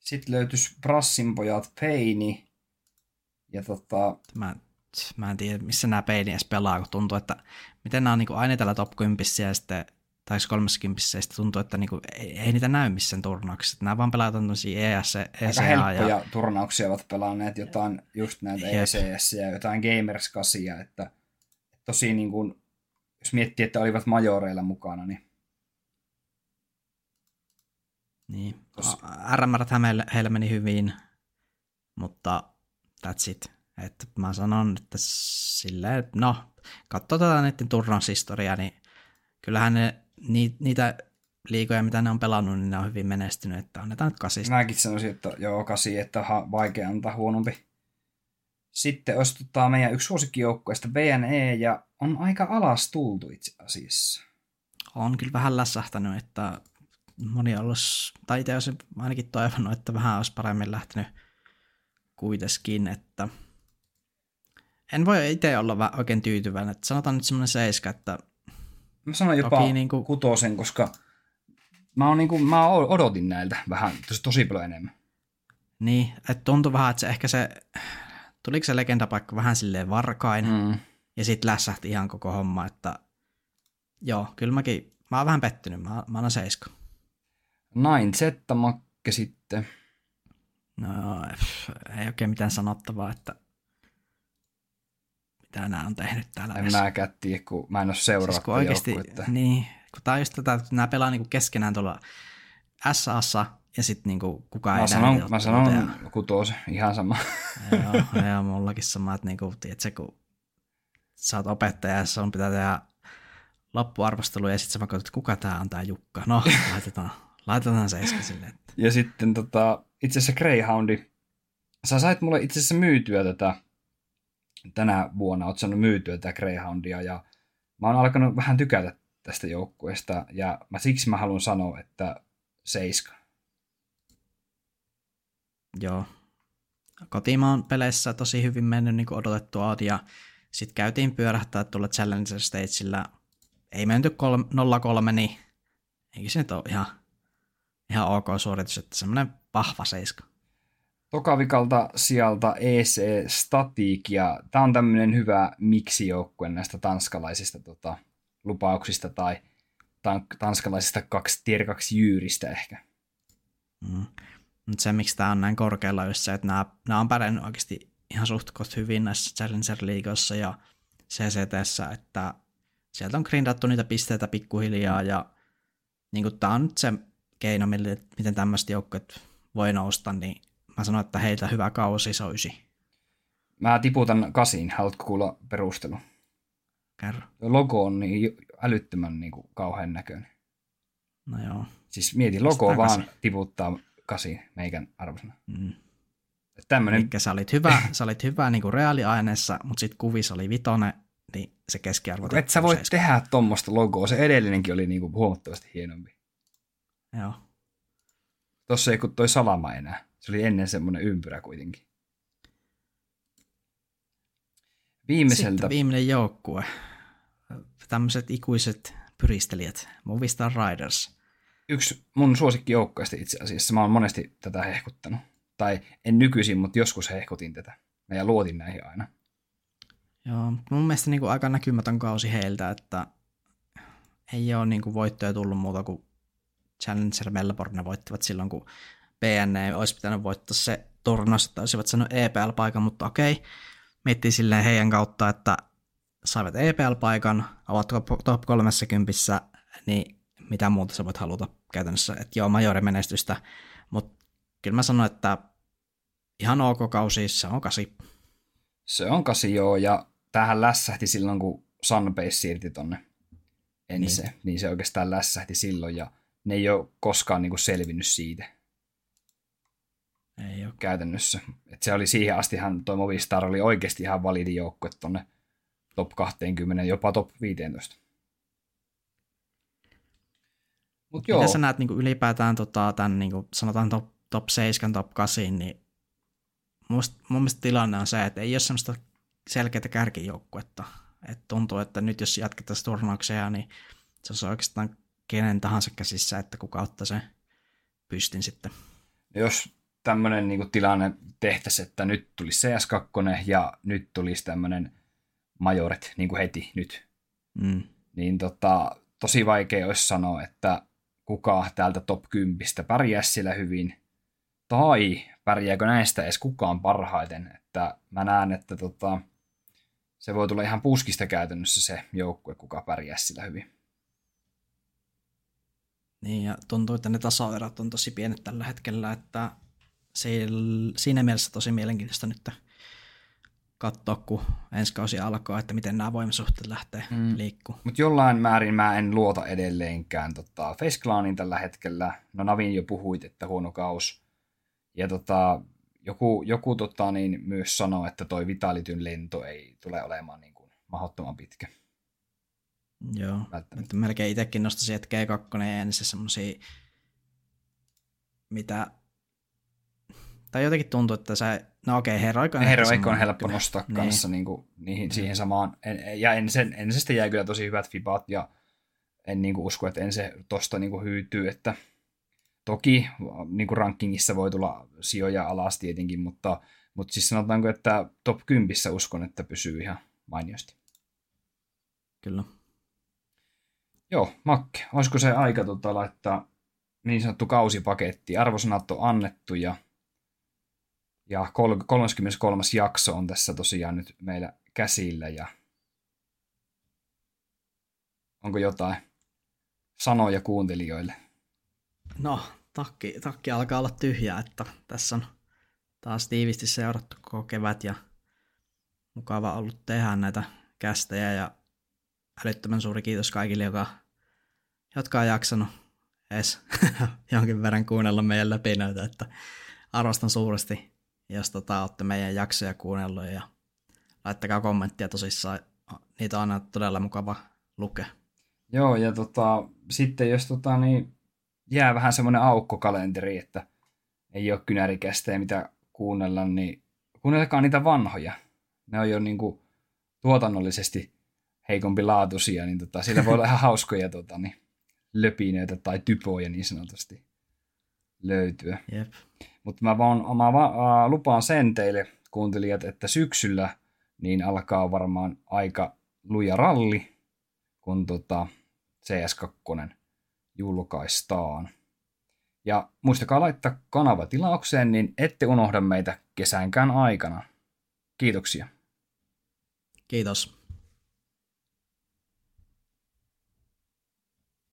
Sitten löytyisi Brassin pojat Peini. Ja tota, Mä, mä en tiedä, missä nämä peini edes pelaa, kun tuntuu, että miten nämä on niin aina täällä top 10 ja sitten tai 30 ja sitten tuntuu, että niinku, ei, ei, niitä näy missään turnauksissa. Nämä vaan pelataan tämmöisiä ES, aika ECA helppoja ja turnauksia ovat pelanneet jotain, just näitä Jep. ECS ja jotain Gamers 8, että tosi niin kuin, jos miettii, että olivat majoreilla mukana, niin niin. RMR heille, heille meni hyvin, mutta that's it. Että mä sanon, että silleen, no, katsotaan niiden turnaushistoriaa, niin kyllähän ne, ni, niitä liikoja, mitä ne on pelannut, niin ne on hyvin menestynyt, että annetaan nyt kasista. mäkin sanoisin, että joo, kasi, että ha, vaikea antaa huonompi. Sitten olisi tota, meidän yksi suosikkijoukkueesta BNE, ja on aika alas tultu itse asiassa. on kyllä vähän lässähtänyt, että moni olisi, tai itse olisin ainakin toivonut, että vähän olisi paremmin lähtenyt kuitenkin, että en voi itse olla oikein tyytyväinen, että sanotaan nyt semmoinen seiska, että Mä sanon jopa Toki niin kuin... kutosen, koska mä, oon, niin kuin, mä odotin näiltä vähän tosi, tosi paljon enemmän. niin, että tuntui vähän, että se ehkä se, tuliko se legendapaikka vähän silleen varkain. Mm. ja sitten lässähti ihan koko homma, että joo, kyllä mäkin, mä oon vähän pettynyt, mä, mä annan seiska. Nain Zetta Makke sitten. No ei oikein mitään sanottavaa, että mitä nämä on tehnyt täällä. En mäkään tiedä, kun mä en ole seuraa siis kun oikeasti, joukkuetta. niin, kun tää on just tätä, että nämä pelaa niinku keskenään tuolla SAssa ja sitten niinku kukaan Mä ei sanon, näe mä sanon otteluita kutosen, ihan sama. ja, joo, ja mullakin sama, että niinku, tiedätkö, kun sä oot opettaja ja sun pitää tehdä loppuarvostelu ja sitten sä katsot, että kuka tää on tää Jukka. No, laitetaan, laitetaan seiska silleen. Että, Ja sitten tota, itse asiassa Greyhoundi. Sä sait mulle itse asiassa myytyä tätä tänä vuonna, oot saanut myytyä tätä Greyhoundia ja mä oon alkanut vähän tykätä tästä joukkueesta ja mä, siksi mä haluan sanoa, että seiska. joo. Kotimaan peleissä tosi hyvin mennyt niin kuin odotettua ja sitten käytiin pyörähtää tuolla Challenger Stageillä. Ei menty kol- 0-3, niin eikö se nyt ole ihan, ihan ok suoritus, että semmoinen vahva seiska. Tokavikalta sieltä EC Static ja tää on tämmönen hyvä miksijoukkue näistä tanskalaisista tota, lupauksista tai tan- tanskalaisista kaksi, tier 2 jyyristä ehkä. Mm. Mutta se, miksi tämä on näin korkealla, on just se, että nämä, nämä on pärjännyt oikeasti ihan suht hyvin näissä Challenger-liigoissa ja CCTssä, että sieltä on grindattu niitä pisteitä pikkuhiljaa ja niin tämä on nyt se keino, mille, miten tämmöiset joukkueet voi nousta, niin mä sanon, että heiltä hyvä kausi se olisi. Mä tiputan kasiin, haluatko kuulla perustelu? Kerro. Logo on niin älyttömän niin kuin kauhean näköinen. No joo. Siis mieti, logo Pistetään vaan kasi. tiputtaa kasi meikän arvosana. Mm. Tämmönen, Eli sä olit hyvä, sä olit hyvä niin kuin reaaliaineessa, mutta sitten kuvissa oli vitonen, niin se keskiarvo et sä tippuu voi seiskaan. tehdä tuommoista logoa. Se edellinenkin oli niin kuin huomattavasti hienompi. Joo. Tossa ei kun toi salama enää. Se oli ennen semmoinen ympyrä kuitenkin. Viimeiseltä Sitten viimeinen joukkue. Tämmöiset ikuiset pyristelijät. Movistar Riders. yksi mun suosikkijoukkoista itse asiassa. Mä oon monesti tätä hehkuttanut. Tai en nykyisin, mutta joskus hehkutin tätä. Ja luotin näihin aina. Joo, mun mielestä niin kuin aika näkymätön kausi heiltä, että ei ole niin kuin voittoja tullut muuta kuin Challenger Melbourne voittivat silloin, kun PNE olisi pitänyt voittaa se turnaus, että olisivat sanonut EPL-paikan, mutta okei, miettii silleen heidän kautta, että saivat EPL-paikan, ovat top 30, niin mitä muuta sä voit haluta käytännössä. Että joo, majori menestystä, mutta kyllä mä sanoin, että ihan ok kausi, se on kasi. Se on kasi joo, ja tähän lässähti silloin, kun Sunbase siirti tonne ensin, niin. niin se oikeastaan lässähti silloin, ja ne ei ole koskaan niin kuin selvinnyt siitä. Ei ole. Käytännössä. Et se oli siihen astihan, tuo Movistar oli oikeasti ihan validi joukkue tonne top 20, jopa top 15. Mut joo. Miten sä näet niin ylipäätään tota, tämän, niin kuin sanotaan top, top 7, top 8, niin must, mun mielestä tilanne on se, että ei ole semmoista selkeää kärkijoukkuetta. Et tuntuu, että nyt jos jatkettaisiin turnauksia, niin se olisi oikeastaan kenen tahansa käsissä, että kuka ottaa sen pystin sitten. Jos tämmöinen niin tilanne tehtäisiin, että nyt tulisi CS2 ja nyt tulisi tämmöinen majoret niin kuin heti nyt, mm. niin tota, tosi vaikea olisi sanoa, että kuka täältä top 10 pärjää siellä hyvin, tai pärjääkö näistä edes kukaan parhaiten. Että mä näen, että tota, se voi tulla ihan puskista käytännössä se joukkue, kuka pärjää sillä hyvin. Niin, ja tuntuu, että ne tasoerot on tosi pienet tällä hetkellä, että siinä mielessä tosi mielenkiintoista nyt katsoa, kun ensi kausi alkaa, että miten nämä voimasuhteet lähtee mm. liikkumaan. Mutta jollain määrin mä en luota edelleenkään tota, Face Clanin tällä hetkellä. No Navin jo puhuit, että huono kaus. Ja tota, joku, joku tota, niin myös sanoi, että toi Vitalityn lento ei tule olemaan niin kuin mahdottoman pitkä. Joo, että melkein itsekin nostaisin, että G2 ei ensin semmoisia, mitä tai jotenkin tuntuu, että se, no okei, okay, Heroic on, Heroic on helppo kyllä. nostaa niin. kanssa niin kuin, niihin, niin. siihen samaan, en, ja ensin, ensin jäi kyllä tosi hyvät fibat, ja en niin kuin usko, että en se tosta niin kuin hyytyy, että toki niin kuin rankingissa voi tulla sijoja alas tietenkin, mutta, mutta siis sanotaanko, että top 10 uskon, että pysyy ihan mainiosti. Kyllä. Joo, Makke, olisiko se aika tota, laittaa niin sanottu kausipaketti? Arvosanat on annettu ja ja 33. jakso on tässä tosiaan nyt meillä käsillä ja onko jotain sanoja kuuntelijoille? No, takki, takki alkaa olla tyhjä, että tässä on taas tiivisti seurattu koko kevät ja mukava ollut tehdä näitä kästejä ja älyttömän suuri kiitos kaikille, joka, jotka on jaksanut edes jonkin verran kuunnella meidän läpi näitä, että arvostan suuresti jos tota, olette meidän jaksoja kuunnellut ja laittakaa kommenttia tosissaan. Niitä on aina todella mukava lukea. Joo, ja tota, sitten jos tota, niin jää vähän semmoinen aukkokalenteri, että ei ole kynärikästä mitä kuunnella, niin kuunnelkaa niitä vanhoja. Ne on jo niin kuin, tuotannollisesti heikompi laatuisia, niin tota, sillä voi olla ihan hauskoja tota, niin, löpinöitä tai typoja niin sanotusti löytyä. Jep. Mutta mä vaan mä va, äh, lupaan sen teille kuuntelijat, että syksyllä niin alkaa varmaan aika luja ralli, kun tota CS2 julkaistaan. Ja muistakaa laittaa kanava tilaukseen, niin ette unohda meitä kesänkään aikana. Kiitoksia. Kiitos.